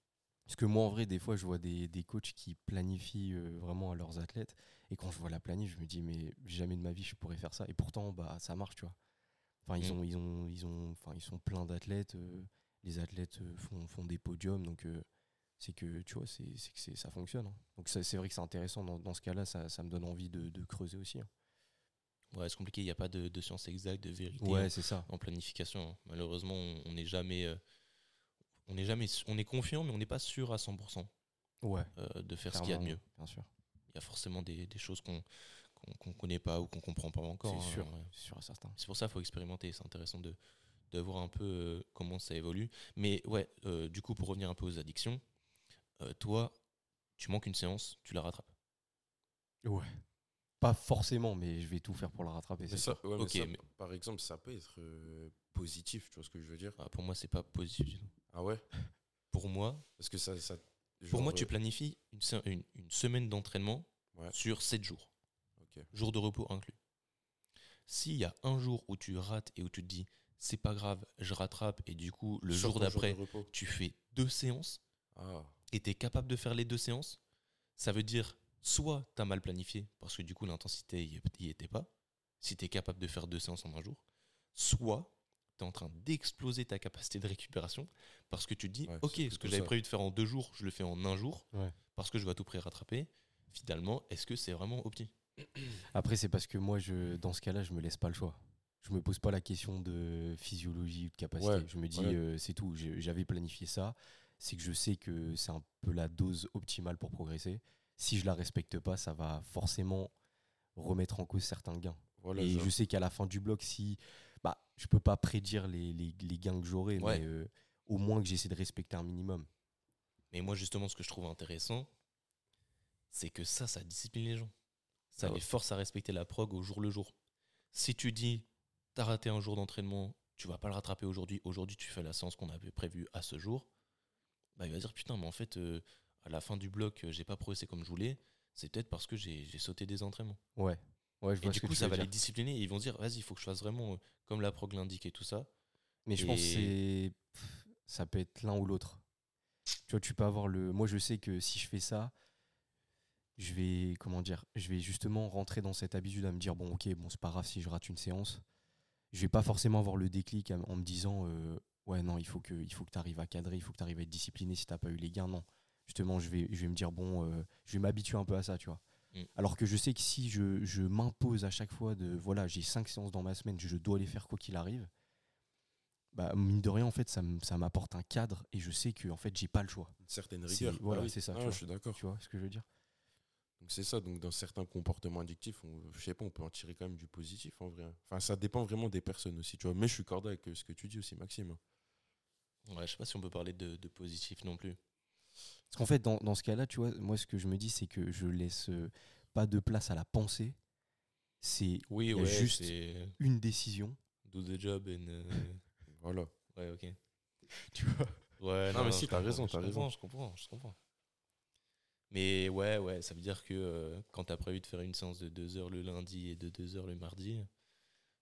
Parce que moi, en vrai, des fois, je vois des, des coachs qui planifient euh, vraiment à leurs athlètes. Et quand je vois la planif, je me dis, mais jamais de ma vie, je pourrais faire ça. Et pourtant, bah, ça marche, tu vois. Enfin, ils, Mm. ont, ils, ont, ils, ont, enfin, ils sont pleins d'athlètes. euh, les athlètes euh, font, font des podiums. Donc, euh, c'est que tu vois, c'est c'est que c'est- ça fonctionne. hein. Donc ça- c'est vrai que c'est intéressant dans, dans ce cas-là, ça, ça me donne envie de, de creuser aussi. hein. Ouais, c'est compliqué, il n'y a pas de, de science exacte, de vérité Ouais, c'est ça. en, planification. hein. Malheureusement, on on n'est jamais. On est jamais. On est confiant, mais on n'est pas sûr à 100% Ouais, euh, de faire ce qu'il y a de mieux. Bien sûr. Il y a forcément des, des choses qu'on qu'on qu'on connaît pas ou qu'on comprend pas encore. C'est hein, sûr. ouais. C'est sûr certain. C'est pour ça qu'il faut expérimenter. C'est intéressant de, de voir un peu euh, comment ça évolue. Mais ouais, euh, du coup, pour revenir un peu aux addictions, euh, toi, tu manques une séance, tu la rattrapes. Ouais. Pas forcément, mais je vais tout faire pour la rattraper. Mais c'est ça, sûr. ouais, mais Ok, ça, mais- par exemple, ça peut être euh, positif, tu vois ce que je veux dire? Ah, pour moi, c'est pas positif du tout. Ah ouais? Pour moi, Parce que ça. ça pour moi, tu euh, planifies une, une- une semaine d'entraînement Ouais. sur 7 jours, ok. jours de repos inclus. S'il y a un jour où tu rates et où tu te dis c'est pas grave, je rattrape, et du coup, le Sur jour d'après, tu fais deux séances, Ah, et tu es capable de faire les deux séances, ça veut dire soit tu as mal planifié parce que du coup l'intensité n'y était pas, si tu es capable de faire deux séances en un jour, soit tu es en train d'exploser ta capacité de récupération parce que tu te dis Ouais, ok, ce que j'avais prévu de faire en deux jours, je le fais en un jour Ouais. parce que je vais à tout près rattraper. Finalement, est-ce que c'est vraiment opti? Après, c'est parce que moi, je, dans ce cas-là, je me laisse pas le choix. Je me pose pas la question de physiologie ou de capacité. Ouais, je me dis, euh, c'est tout. J'avais planifié ça. C'est que je sais que c'est un peu la dose optimale pour progresser. Si je la respecte pas, ça va forcément remettre en cause certains gains. voilà. et je sais qu'à la fin du bloc, si je peux pas prédire les, les- les gains que j'aurai, Ouais. mais euh, au moins que j'essaie de respecter un minimum. Mais moi, justement, ce que je trouve intéressant, c'est que ça, ça discipline les gens. Ça Ah ouais. les force à respecter la prog au jour le jour. Si tu dis, t'as raté un jour d'entraînement, tu vas pas le rattraper aujourd'hui, aujourd'hui tu fais la séance qu'on avait prévue à ce jour, bah, il va dire, putain, mais en fait, euh, à la fin du bloc, euh, j'ai pas progressé comme je voulais, c'est peut-être parce que j'ai j'ai sauté des entraînements. Ouais. Ouais, je Et vois du coup, ça va les discipliner et ils vont dire, vas-y, il faut que je fasse vraiment euh, comme la prog l'indique et tout ça. Mais je pense que c'est ça peut être l'un ou l'autre. Tu vois, tu peux avoir le. Moi, je sais que si je fais ça, je vais comment dire, je vais justement rentrer dans cette habitude à me dire bon, ok, bon, c'est pas grave si je rate une séance. Je vais pas forcément avoir le déclic en me disant euh, ouais non, il faut que il faut que tu arrives à cadrer, il faut que tu arrives à être discipliné si t'as pas eu les gains. Non, justement, je vais je vais me dire bon, euh, je vais m'habituer un peu à ça, tu vois. Mm. Alors que je sais que si je, je m'impose à chaque fois de voilà, j'ai cinq séances dans ma semaine, je dois les faire quoi qu'il arrive bah, mine de rien, en fait, ça m'apporte un cadre et je sais que en fait, j'ai pas le choix. Une certaine rigueur. voilà, Ah oui. c'est ça, tu Ah, vois. je suis d'accord. Tu vois ce que je veux dire? Donc c'est ça, donc dans certains comportements addictifs, on, je sais pas, on peut en tirer quand même du positif en vrai. Enfin, ça dépend vraiment des personnes aussi, tu vois. Mais je suis cordial avec ce que tu dis aussi, Maxime. Ouais, je sais pas si on peut parler de, de positif non plus. Parce qu'en fait, dans, dans ce cas-là, tu vois, moi, ce que je me dis, c'est que je laisse euh, pas de place à la pensée. C'est Oui, ouais, juste- une décision. do the job and. euh, Voilà. ouais, ok. Tu vois? Ouais, Non, mais si, t'as raison, je t'as comprends, raison. Je comprends, je comprends. Mais ouais, ouais, ça veut dire que euh, quand t'as prévu de faire une séance de 2 heures le lundi et de 2 heures le mardi,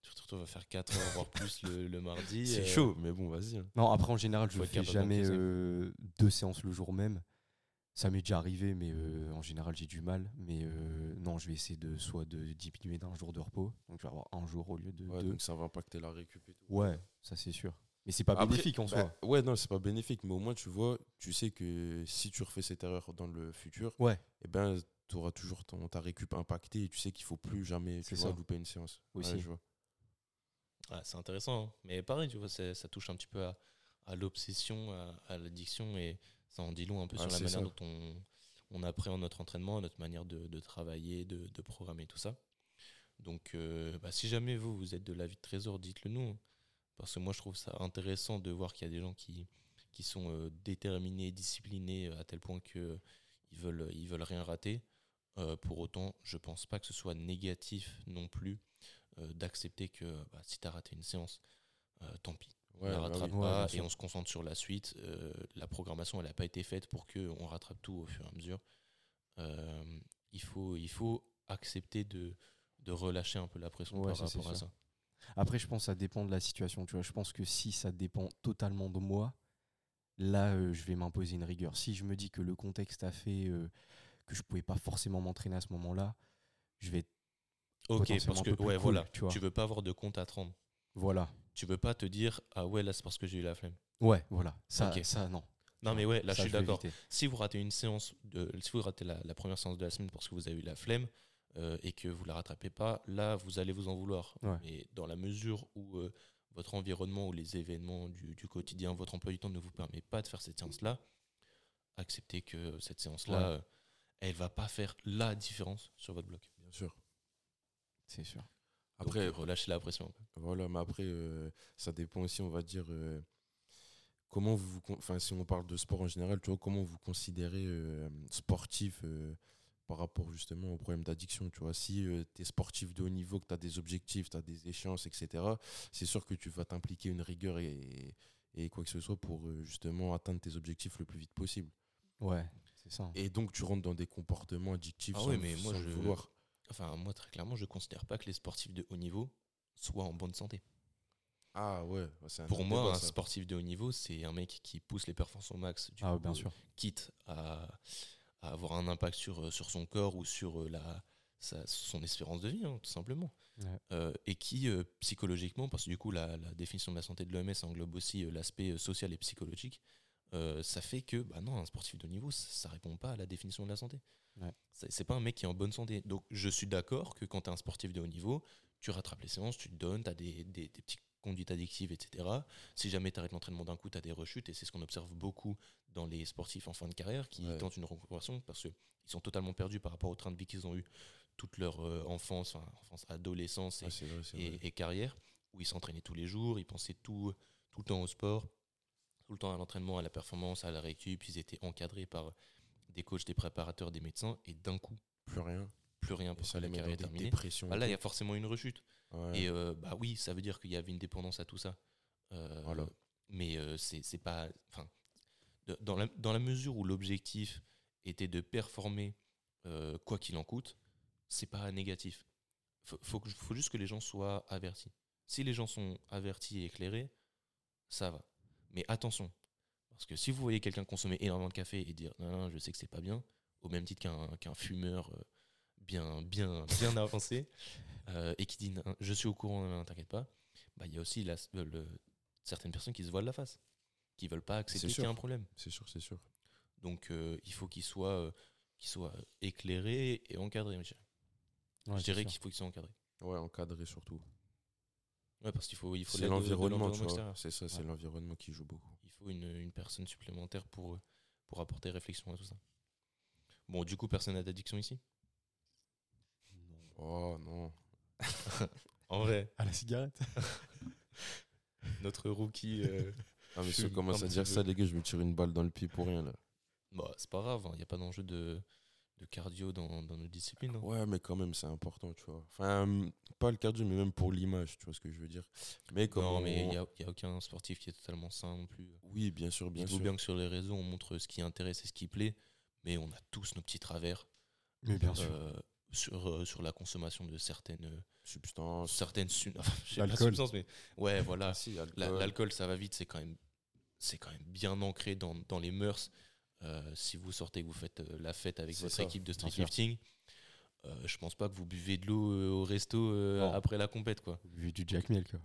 tu te retrouves à faire 4 heures, voire plus le, le mardi. C'est euh, chaud, mais bon, vas-y. hein. Non, après, en général, je fais jamais euh, deux séances le jour même. Ça m'est déjà arrivé, mais euh, en général, j'ai du mal. Mais euh, non, je vais essayer de soit de diminuer d'un jour de repos. Donc, je vais avoir un jour au lieu de Ouais, deux. donc ça va impacter la récup et tout. Ouais, ça c'est sûr. Mais c'est pas Après, bénéfique en bah, soi. ouais, non, c'est pas bénéfique, mais au moins tu vois, tu sais que si tu refais cette erreur dans le futur, Ouais, eh ben, tu auras toujours ton, ta récup impactée et tu sais qu'il faut plus jamais tu vois, louper une séance. Aussi. Ouais, je vois. Ah, c'est intéressant. hein. Mais pareil, tu vois, ça touche un petit peu à, à l'obsession, à, à l'addiction, et ça en dit long un peu Ah, sur la manière ça. dont on, on appréhende notre entraînement, notre manière de, de travailler, de, de programmer tout ça. Donc, euh, bah, si jamais vous, vous êtes de l'avis de Trésor, dites-le nous. Parce que moi, je trouve ça intéressant de voir qu'il y a des gens qui, qui sont euh, déterminés, disciplinés, euh, à tel point qu'ils veulent, ils veulent rien rater. Pour autant, je pense pas que ce soit négatif non plus d'accepter que bah, si tu as raté une séance, tant pis. Ouais, on la bah rattrape oui. Ouais, pas et on se concentre sur la suite. Euh, la programmation, elle n'a pas été faite pour qu'on rattrape tout au fur et à mesure. Euh, il, faut, il faut accepter de, de relâcher un peu la pression Ouais, par ça, rapport à sûr. ça. Après, je pense que ça dépend de la situation. Tu vois, je pense que si ça dépend totalement de moi, là, euh, je vais m'imposer une rigueur. Si je me dis que le contexte a fait que je pouvais pas forcément m'entraîner à ce moment-là, je vais être Ok, parce que ouais, cool, voilà, tu vois. tu veux pas avoir de compte à te rendre. Voilà. Tu veux pas te dire ah ouais là c'est parce que j'ai eu la flemme. Ouais, voilà. Ça, ça non. Non mais ouais, là, je suis d'accord. Si vous ratez une séance, de, si vous ratez la, la première séance de la semaine parce que vous avez eu la flemme euh, et que vous la rattrapez pas, là, vous allez vous en vouloir. Ouais. Mais dans la mesure où euh, votre environnement ou les événements du, du quotidien, votre emploi du temps ne vous permet pas de faire cette séance-là, acceptez que cette séance-là, Ouais. euh, elle va pas faire la différence sur votre bloc. Bien sûr. C'est sûr. Après, Donc, euh, relâchez la pression. Voilà, mais après, euh, ça dépend aussi, on va dire, euh, comment vous, enfin, si on parle de sport en général, tu vois, comment vous considérez euh, sportif par rapport justement au problème d'addiction, tu vois. Si tu es sportif de haut niveau, que tu as des objectifs, tu as des échéances, etc., c'est sûr que tu vas t'impliquer une rigueur et, et quoi que ce soit pour justement atteindre tes objectifs le plus vite possible. Ouais, c'est ça. Et donc, tu rentres dans des comportements addictifs Ah sans, oui, le- mais moi, sans le je- vouloir. Enfin, moi, très clairement, je considère pas que les sportifs de haut niveau soient en bonne santé. Ah ouais, c'est un Pour moi, débat, un ça. sportif de haut niveau, c'est un mec qui pousse les performances au max. Du Ah, coup, bien sûr. quitte à, à avoir un impact sur, euh, sur son corps ou sur euh, la, sa- son espérance de vie, hein, tout simplement. Ouais. Euh, et qui, euh, psychologiquement, parce que du coup, la, la définition de la santé de l'OMS englobe aussi euh, l'aspect social et psychologique, euh, ça fait que, bah non, un sportif de haut niveau, ça, ça répond pas à la définition de la santé. Ouais. C'est pas un mec qui est en bonne santé. Donc, je suis d'accord que quand tu es un sportif de haut niveau, tu rattrapes les séances, tu te donnes, tu as des, des, des petites conduites addictives, etc. Si jamais tu arrêtes l'entraînement d'un coup, tu as des rechutes, et c'est ce qu'on observe beaucoup dans les sportifs en fin de carrière qui Ouais. tentent une reconversion parce qu'ils sont totalement perdus par rapport au train de vie qu'ils ont eu toute leur euh, enfance, enfin, enfance, adolescence et, vrai, et carrière, où ils s'entraînaient tous les jours, ils pensaient tout, tout le temps au sport, tout le temps à l'entraînement, à la performance, à la récup, ils étaient encadrés par des coachs, des préparateurs, des médecins, et d'un coup, Plus rien. plus rien parce ça la carrière est terminée. Bah là, il y a forcément une rechute. Ouais. Et euh, bah oui, ça veut dire qu'il y avait une dépendance à tout ça. Euh, Voilà. Mais euh, c'est pas. Enfin, dans, la, dans la mesure où l'objectif était de performer euh, quoi qu'il en coûte, c'est pas négatif. Faut, faut, que- faut juste que les gens soient avertis. Si les gens sont avertis et éclairés, ça va. Mais attention, parce que si vous voyez quelqu'un consommer énormément de café et dire non, non, je sais que c'est pas bien, au même titre qu'un fumeur euh, bien, bien, bien avancé, euh, et qui dit je suis au courant, non, t'inquiète pas, bah, il y a aussi la- le- le- certaines personnes qui se voilent la face, qui veulent pas accepter qu'il y a un problème. C'est sûr, c'est sûr. Donc euh, il faut qu'ils soient, euh, soient éclairés et encadrés. Ouais, Je dirais qu'il faut qu'ils soient encadrés. Ouais, encadré surtout. Ouais, parce qu'il faut, il faut C'est l'environnement. C'est ça, c'est Ouais. l'environnement qui joue beaucoup. Une, une personne supplémentaire pour, euh, pour apporter réflexion à tout ça. Bon, du coup, personne n'a d'addiction ici? Oh non. En vrai, À la cigarette? Notre rookie. euh, Ah, mais si on commence à dire peu. ça, les gars, je me tire une balle dans le pied pour rien là. bah, c'est pas grave, il n'y a pas d'enjeu de, de cardio dans, dans notre discipline. hein. Ouais, mais quand même, c'est important, tu vois. Enfin, hum, pas le cardio, mais même pour l'image, tu vois ce que je veux dire. Mais comme non, on- mais il n'y a, il y a aucun sportif qui est totalement sain non plus. Oui, bien sûr, bien sûr. bien que sur les réseaux, on montre ce qui intéresse et ce qui plaît, mais on a tous nos petits travers Mais bien sûr. euh, sur, euh, sur la consommation de certaines, euh, Substance. certaines su- je sais pas, L'alcool. substances, mais ouais, voilà. Si. L'alcool, ça va vite, c'est quand même, c'est quand même bien ancré dans, dans les mœurs. Euh, si vous sortez, que vous faites euh, la fête avec votre ça, équipe de street lifting, euh, je pense pas que vous buvez de l'eau euh, au resto euh, après la compète, quoi. Vu du Jack Milk. quoi.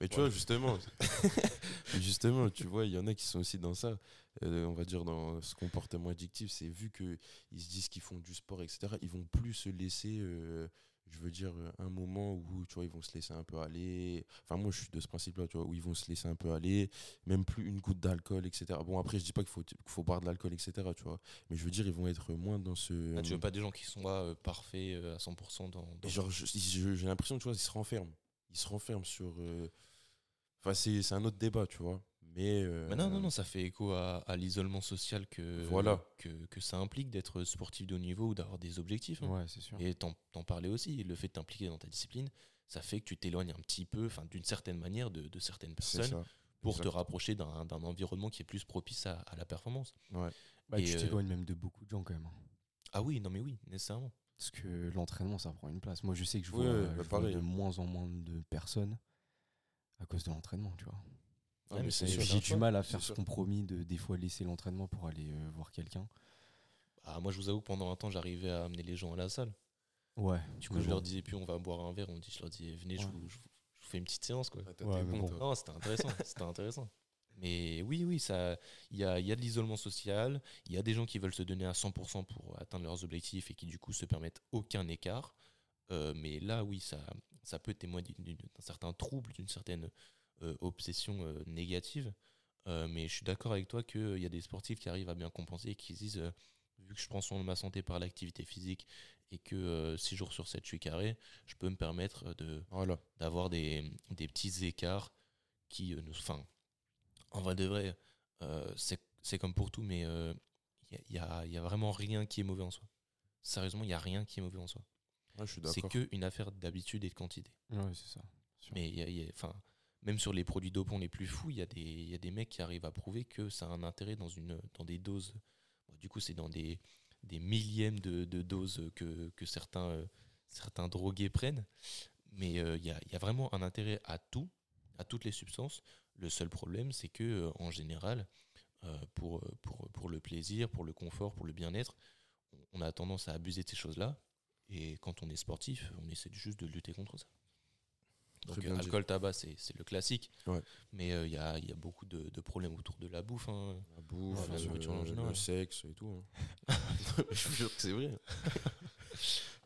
Mais tu Ouais. vois, justement, justement, tu vois, il y en a qui sont aussi dans ça, euh, on va dire dans ce comportement addictif, c'est vu qu'ils se disent qu'ils font du sport, etc., ils vont plus se laisser, euh, je veux dire, euh, un moment où, tu vois, ils vont se laisser un peu aller. Enfin, moi, je suis de ce principe-là, tu vois, où ils vont se laisser un peu aller, même plus une goutte d'alcool, etc. Bon, après, je dis pas qu'il faut, qu'il faut boire de l'alcool, etc., tu vois, mais je veux dire, ils vont être moins dans ce... Ah, tu veux pas des gens qui soient euh, parfaits euh, à 100% dans, dans- genre, j'ai l'impression, tu vois, ils se renferment. Ils se renferment sur. Enfin, c'est un autre débat, tu vois. Mais. euh, Mais non, non, non, ça fait écho à, à l'isolement social que, Voilà. que, que ça implique d'être sportif de haut niveau ou d'avoir des objectifs. hein. Ouais, c'est sûr. Et t'en parlais aussi, le fait de t'impliquer dans ta discipline, ça fait que tu t'éloignes un petit peu, enfin d'une certaine manière, de, de certaines personnes pour te rapprocher d'un d'un environnement qui est plus propice à, à la performance. Ouais. Bah, Et, tu euh, t'éloignes même de beaucoup de gens quand même. hein. Ah oui, non mais oui, nécessairement. Parce que l'entraînement, ça prend une place. Moi, je sais que je vois, ouais, je bah, vois de moins en moins de personnes à cause de l'entraînement, tu vois. Ah, Ouais, mais. J'ai du mal à faire ce compromis de des fois laisser l'entraînement pour aller euh, voir quelqu'un. Ah, moi je vous avoue que pendant un temps j'arrivais à amener les gens à la salle. Ouais. Du coup je bon. leur disais plus on va boire un verre, on dit je leur disais venez, je, vous, je vous- je vous fais une petite séance quoi. Ah, Ouais, bon. Non, c'était intéressant, c'était intéressant. Mais oui, oui, ça, il y a, il y a de l'isolement social, il y a des gens qui veulent se donner à 100% pour atteindre leurs objectifs et qui du coup se permettent aucun écart. Euh, mais là, oui, ça, ça peut témoigner d'un certain trouble, d'une certaine euh, obsession euh, négative. Euh, mais je suis d'accord avec toi qu'il y a des sportifs qui arrivent à bien compenser et qui se disent, euh, vu que je prends soin de ma santé par l'activité physique et que 6 jours sur 7 je suis carré, je peux me permettre de, Voilà. d'avoir des, des petits écarts qui euh, nous. Enfin, en vrai de vrai, euh, c'est c'est comme pour tout, mais il n'y a, y a vraiment rien qui est mauvais en soi. Sérieusement, il n'y a rien qui est mauvais en soi. Ouais, C'est qu'une affaire d'habitude et de quantité. Ouais, c'est ça. Sûr. Mais il y a- y a- enfin, même sur les produits dopants les plus fous, il y, a des- y a des mecs qui arrivent à prouver que ça a un intérêt dans, une, dans des doses. du coup, c'est dans des, millièmes de, doses que, euh, certains drogués prennent. Mais il y, a, vraiment un intérêt à tout, à toutes les substances. Le seul problème, c'est que euh, en général, euh, pour, euh, le plaisir, pour le confort, pour le bien-être, on a tendance à abuser de ces choses-là. Et quand on est sportif, on essaie juste de lutter contre ça. Donc, bien euh, alcool, tabac, c'est le classique. Ouais. Mais il y, a, y a beaucoup de, de problèmes autour de la bouffe. hein. La bouffe, la le- nourriture le, général. sexe et tout. hein. je vous jure que c'est vrai.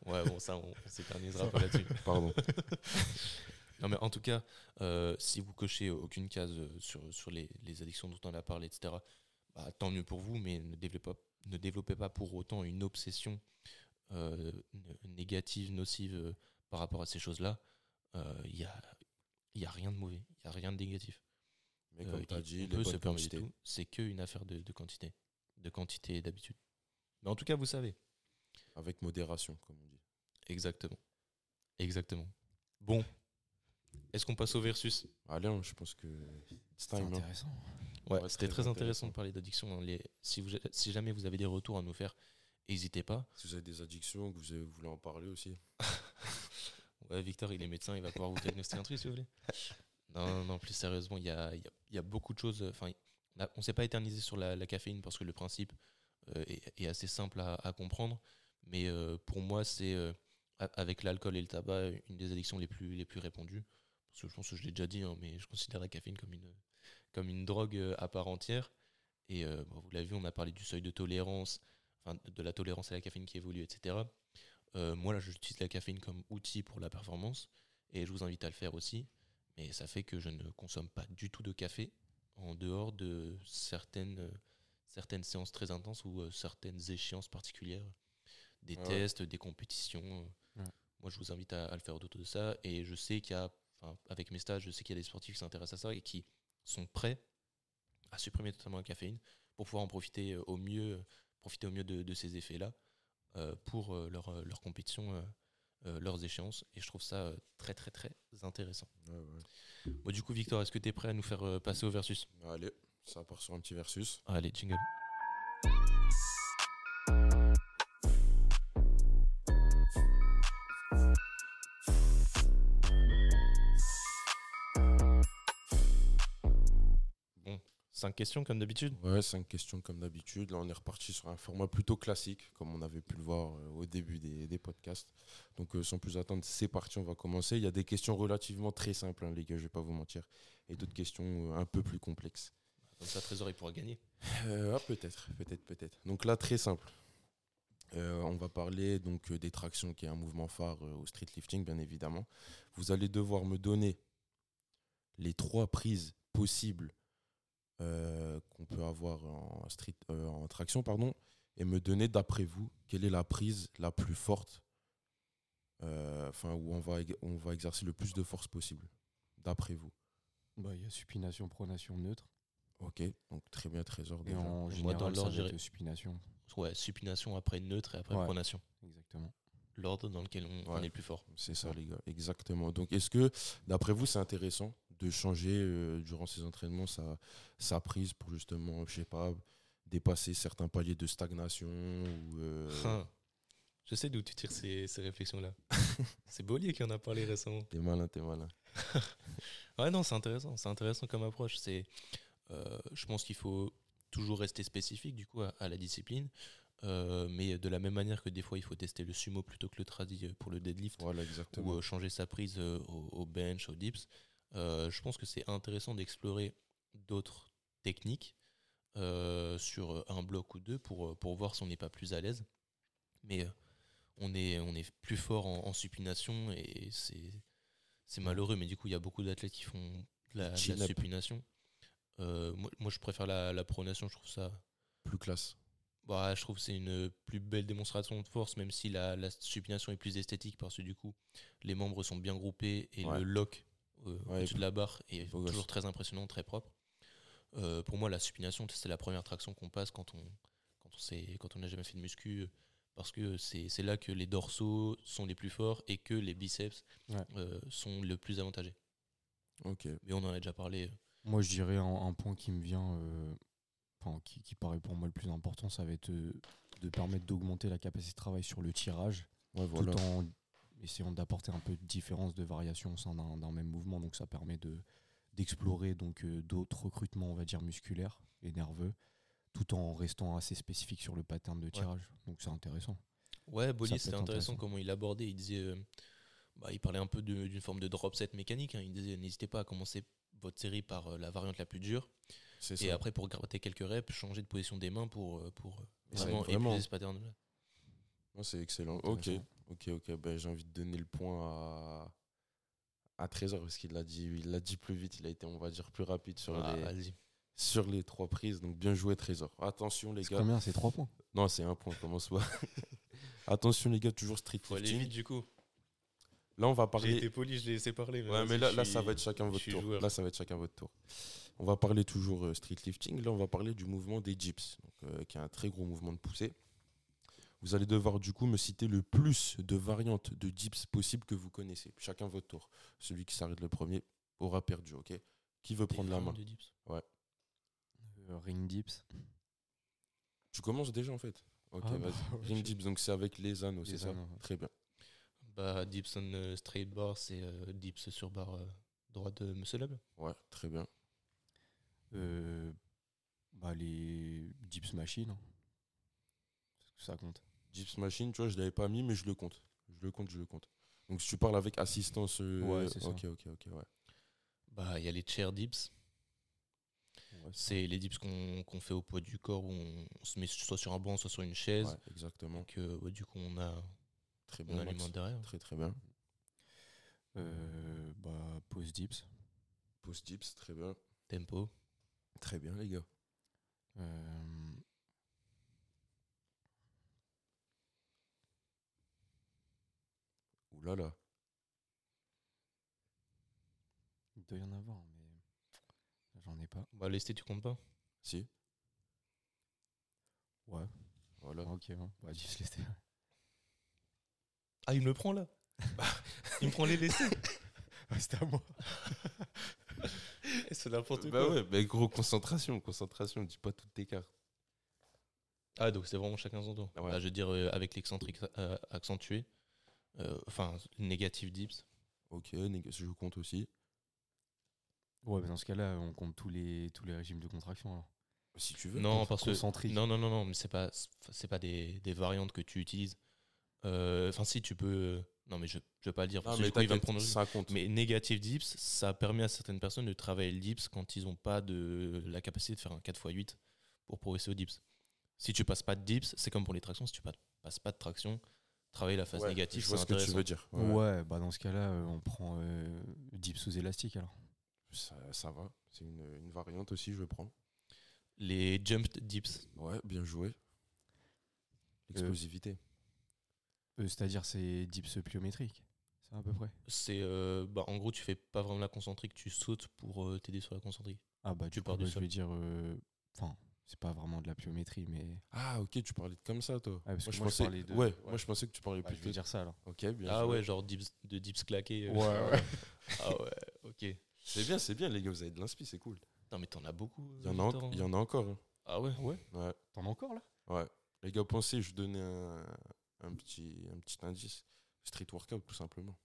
Ouais, bon, ça, on, on s'éternisera pas là-dessus. Pardon. Non, mais en tout cas, euh, si vous cochez aucune case euh, sur, sur les, les addictions dont on a parlé, etc., bah, tant mieux pour vous, mais ne développez pas, ne développez pas pour autant une obsession euh, négative, nocive euh, par rapport à ces choses-là. Il n'y a, y a rien de mauvais, il n'y a rien de négatif. Mais Euh, comme tu as dit, on peut se permettre tout, c'est qu'une affaire de, de quantité, de quantité et d'habitude. Mais en tout cas, vous savez. Avec modération, comme on dit. Exactement. Exactement. Bon. Est-ce qu'on passe au versus? Allez, hein, je pense que time. hein. intéressant. Ouais, Ouais, c'était très très intéressant intéressant. de parler d'addiction. hein. Les- si, vous, si jamais vous avez des retours à nous faire, n'hésitez pas. Si vous avez des addictions, que vous avez- vous voulez en parler aussi. Victor, il est médecin, il va pouvoir vous diagnostiquer un truc si vous voulez. Non, non, plus sérieusement, il y a, y a- y a beaucoup de choses. Enfin, on ne s'est pas éternisé sur la, caféine parce que le principe euh, est, assez simple à, comprendre. Mais euh, pour moi, c'est euh, avec l'alcool et le tabac une des addictions les plus, les plus répandues. Parce que je pense que je l'ai déjà dit, hein, mais je considère la caféine comme une, comme une drogue euh, à part entière. Et euh, vous l'avez vu, on a parlé du seuil de tolérance, enfin, de la tolérance à la caféine qui évolue, etc. Euh, moi, là, j'utilise la caféine comme outil pour la performance et je vous invite à le faire aussi. Mais ça fait que je ne consomme pas du tout de café en dehors de certaines, euh, certaines séances très intenses ou euh, certaines échéances particulières, des Ah ouais. tests, des compétitions. Ouais. Moi, je vous invite à, à le faire autour de ça. Et je sais qu'il y a, avec mes stages, je sais qu'il y a des sportifs qui s'intéressent à ça et qui sont prêts à supprimer totalement la caféine pour pouvoir en profiter au mieux, profiter au mieux de, de ces effets-là pour euh, leur, euh, leur compétition, euh, euh, leurs échéances. Et je trouve ça euh, très, très, très intéressant. Ouais, ouais. Bon, du coup, Victor, est-ce que tu es prêt à nous faire euh, passer au versus? Allez, ça part sur un petit versus. Allez, jingle. Cinq questions comme d'habitude. Ouais, cinq questions comme d'habitude. Là, on est reparti sur un format plutôt classique, comme on avait pu le voir euh, au début des, des podcasts. Donc, euh, sans plus attendre, c'est parti, on va commencer. Il y a des questions relativement très simples, hein, les gars, je vais pas vous mentir, et d'autres questions euh, un peu plus complexes. Comme ça, Trésor, il pourra gagner. Euh, ah, peut-être, peut-être, peut-être. Donc là, très simple. Euh, on va parler donc des tractions, qui est un mouvement phare au street lifting, bien évidemment. Vous allez devoir me donner les trois prises possibles qu'on peut avoir en street, euh, en traction, pardon, et me donner d'après vous quelle est la prise la plus forte, euh, enfin où on va on va exercer le plus de force possible, d'après vous? Bah, il y a supination, pronation, neutre. Ok, donc très bien, trésor. Et en Moi, général, dans ça l'ordre, supination. Ouais, supination après neutre et après Ouais. pronation. Exactement. L'ordre dans lequel on, est plus fort. C'est ça, les gars, exactement. Donc, est-ce que, d'après vous, c'est intéressant de changer euh, durant ces entraînements sa, sa prise pour justement, je sais pas, dépasser certains paliers de stagnation ou, euh, Hein. Je sais d'où tu tires ces, ces réflexions-là. c'est Bollier qui en a parlé récemment. T'es malin, t'es malin. Ouais, non, c'est intéressant. C'est intéressant comme approche. C'est, euh, je pense qu'il faut toujours rester spécifique du coup à, à la discipline. Euh, mais de la même manière que des fois il faut tester le sumo plutôt que le tradi pour le deadlift Voilà, ou euh, changer sa prise euh, au, au bench, au dips, euh, je pense que c'est intéressant d'explorer d'autres technique euh, sur un bloc ou deux pour, euh, pour voir si on n'est pas plus à l'aise. Mais euh, on est, on est plus fort en, en supination et c'est c'est malheureux. Mais du coup, il y a beaucoup d'athlètes qui font de la, de la Chin-up. supination. Euh, moi, moi, je préfère la, la pronation, je trouve ça. Plus classe. Bah, je trouve que c'est une plus belle démonstration de force, même si la, la supination est plus esthétique, parce que du coup, les membres sont bien groupés et Ouais. le lock euh, Ouais, au-dessus de la barre gosse. toujours très impressionnant, très propre. Euh, pour moi, la supination, c'est la première traction qu'on passe quand on quand on quand on n'a jamais fait de muscu, parce que c'est c'est là que les dorsaux sont les plus forts et que les biceps Ouais. euh, sont le plus avantagés. Ok. Mais on en a déjà parlé. Moi, je dirais un, un point qui me vient, euh, enfin, qui, qui paraît pour moi le plus important, ça va être euh, de permettre d'augmenter la capacité de travail sur le tirage, Ouais, voilà. tout en essayant d'apporter un peu de différence de variation au sein d'un même mouvement. Donc, ça permet de d'explorer donc euh, d'autres recrutements, on va dire musculaires et nerveux, tout en restant assez spécifique sur le pattern de tirage. Donc, c'est intéressant. Ouais, peut c'était intéressant intéressant. comment il abordait. Il disait, euh, bah, il parlait un peu d'une forme de drop set mécanique. hein. Il disait, n'hésitez pas à commencer votre série par euh, la variante la plus dure. Et ça. après, pour gratter quelques reps, changer de position des mains pour, pour vraiment vraiment. épuiser ce pattern-là. Ouais, c'est excellent. Ok, ok, ok. Ben, j'ai envie de donner le point à, à Trésor parce qu'il l'a dit, il l'a dit plus vite. Il a été, on va dire, plus rapide sur, Ah, les, sur les trois prises. Donc bien joué, Trésor. Attention, les gars. combien? C'est 3 points? Non, c'est un point. Commence pas. Attention, les gars, toujours strict Faut aller vite du coup. Là, on va J'ai parler. été poli, je l'ai laissé parler. Ouais, mais là, ça va être chacun votre tour. joueur. Là, ça va être chacun votre tour. On va parler toujours euh, street lifting. Là, on va parler du mouvement des dips, donc, euh, qui est un très gros mouvement de poussée. Vous allez devoir du coup me citer le plus de variantes de dips possibles que vous connaissez. Chacun votre tour. Celui qui s'arrête le premier aura perdu, ok? Qui veut prendre la main? de dips. Euh, Ring dips. Tu commences déjà en fait? Ok, Ah bah, vas-y. ok. Ring dips, donc c'est avec les anneaux, c'est ça? anneaux, ouais. Très bien. Bah, dips on euh, straight bar, c'est euh, dips sur barre euh, droite de muscle up. Ouais, très bien. Euh, bah, les dips machines. hein. Ça compte. Dips machine, tu vois, je l'avais pas mis, mais je le compte. Je le compte, je le compte. Donc si tu parles avec assistance. euh, Ouais, c'est ça. Ok, ok, ok, ouais. Bah, il y a les chair dips. C'est les dips qu'on qu'on fait au poids du corps où on, on se met soit sur un banc, soit sur une chaise. Ouais, exactement. Donc, euh, ouais, du coup, on a, Très on bien. a les mains derrière. Très très bien. Euh, bah, pose dips. Post dips, très bien. Tempo. Très bien, les gars. Ouh là là. il doit y en avoir, mais j'en ai pas. Bah, lesté, tu comptes pas Si, Ouais. voilà. Ok, ouais. Bah, dips lestés. Ah, il me le prend là Il me prend les lestés C'était à moi. C'est n'importe Bah ouais, mais gros, concentration, concentration, dis pas toutes tes cartes. Ah, donc c'est vraiment chacun son tour. Ouais. Bah, je veux dire, euh, avec l'excentrique euh, accentué, enfin, négatif dips. Ok, nég- je compte aussi. Ouais, mais dans ce cas-là, on compte tous les, tous les régimes de contraction. Alors. Si tu veux. Non, parce que. Concentrique. Non, non, non, non, mais c'est pas, c'est pas des, des variantes que tu utilises. Euh, Enfin, si, tu peux. euh, Non, mais je, je vais pas le dire. Non, parce que mais coup, il va me prendre. ça compte. Mais négatif dips, ça permet à certaines personnes de travailler le dips quand ils n'ont pas de la capacité de faire un 4x8 pour progresser au dips. Si tu passes pas de dips, c'est comme pour les tractions, si tu pas- passes pas de traction, travailler la phase Ouais, négative, je vois ce que tu veux dire. Ouais, Ouais, bah dans ce cas-là, euh, on prend euh, dips sous élastique alors. Ça, ça va. C'est une, une variante aussi, je prends. Les jumped dips, Ouais, bien joué. L'explosivité. Euh, C'est-à-dire c'est dips pliométriques. C'est à peu près? c'est euh, bah, en gros, tu fais pas vraiment la concentrique, tu sautes pour euh, t'aider sur la concentrique. Ah bah Tu du pars coup, bah, je vais dire... euh, Enfin, c'est pas vraiment de la pliométrie, mais... Ah, ok, tu parlais de comme ça, toi. parce que je moi, je pensais, parlais de- ouais, ouais. moi je pensais que tu parlais Bah, je plutôt. vais dire ça alors. Ok, bien ah ouais, genre dips, de dips claqués. euh. Ouais, ouais. ah ouais, ok. C'est bien, c'est bien, les gars, vous avez de l'inspi, c'est cool. Non, mais t'en as beaucoup. euh, Il y en a, en- hein. il y en a encore. hein. Ah ouais? Ouais. Ouais, T'en as encore là? Ouais. Les gars, pensez, je donnais un, un, petit, un petit indice. Street workout, tout simplement.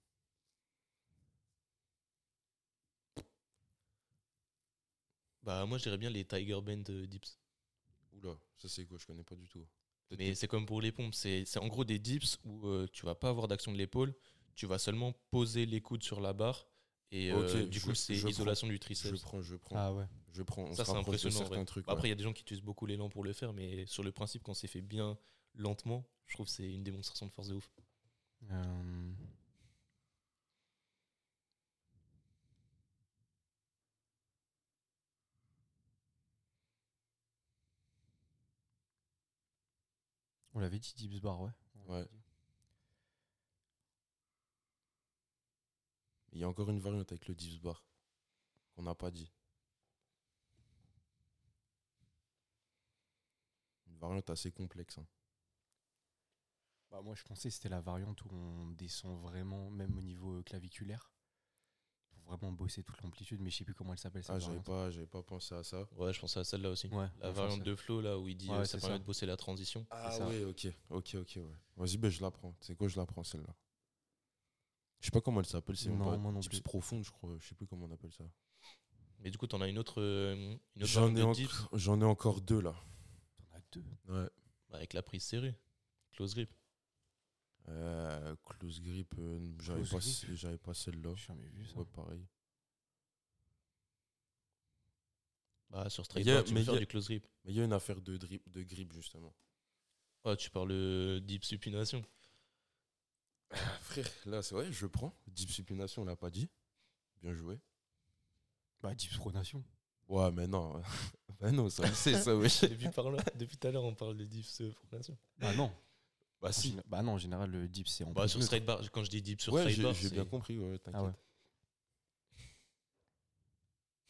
Bah, moi, je dirais bien les Tiger euh, dips. Oula, ça c'est quoi Je connais pas du tout. Mais c'est comme pour les pompes, c'est en gros des dips où euh, tu vas pas avoir d'action de l'épaule, tu vas seulement poser les coudes sur la barre Et euh, du je- coup, c'est je isolation du Je triceps. prends, je prends. Ah ouais. Je prends. On Ça, c'est impressionnant. certains. Après, il ouais. y a des gens qui utilisent beaucoup l'élan pour le faire, mais sur le principe, quand c'est fait bien lentement, je trouve que c'est une démonstration de force de ouf. Euh, On l'avait dit dips bar, ouais. On Ouais. Il y a encore une variante avec le dips bar qu'on n'a pas dit. Une variante assez complexe. hein. Bah, moi, je pensais que c'était la variante où on descend vraiment, même au niveau claviculaire, vraiment bosser toute l'amplitude, mais je sais plus comment elle s'appelle Ah, j'avais pas, j'avais pas pensé à ça. Ouais, je pensais à celle-là aussi. Ouais, La variante de flow, là, où il dit Ouais, euh, ça permet ça. de bosser la transition. Ah ouais, ok, ok, ok, ouais. Vas-y, ben je la prends. C'est quoi, je la prends celle-là? Je sais pas comment elle s'appelle, c'est dips plus. profonde, je crois. Je sais plus comment on appelle ça. Mais du coup, t'en as une autre, euh, une autre ai, j'en ai encore deux là. T'en as deux. Ouais. bah, avec la prise serrée, close grip. Euh, close grip, euh, j'avais pas, j'avais celle-là. J'ai jamais vu ça. Ouais, pareil. Bah, sur Mais straight a- tu mais peux faire a- du close grip. Mais il y a une affaire de, drip, de grip justement. Oh, tu parles de deep supination. Ah, frère, là c'est vrai, je prends. Deep supination, on l'a pas dit. Bien joué. Bah, dips pronation. Ouais, mais non. bah non, ça, c'est ça, wesh. depuis, par là- depuis tout à l'heure, on parle de euh, pronation. Bah non. Bah si. Bah non, en général, le dips, c'est en Bah, sur straight bar, quand je dis deep sur Ouais, straight bar, j'ai bien compris, ouais, t'inquiète. Ah ouais.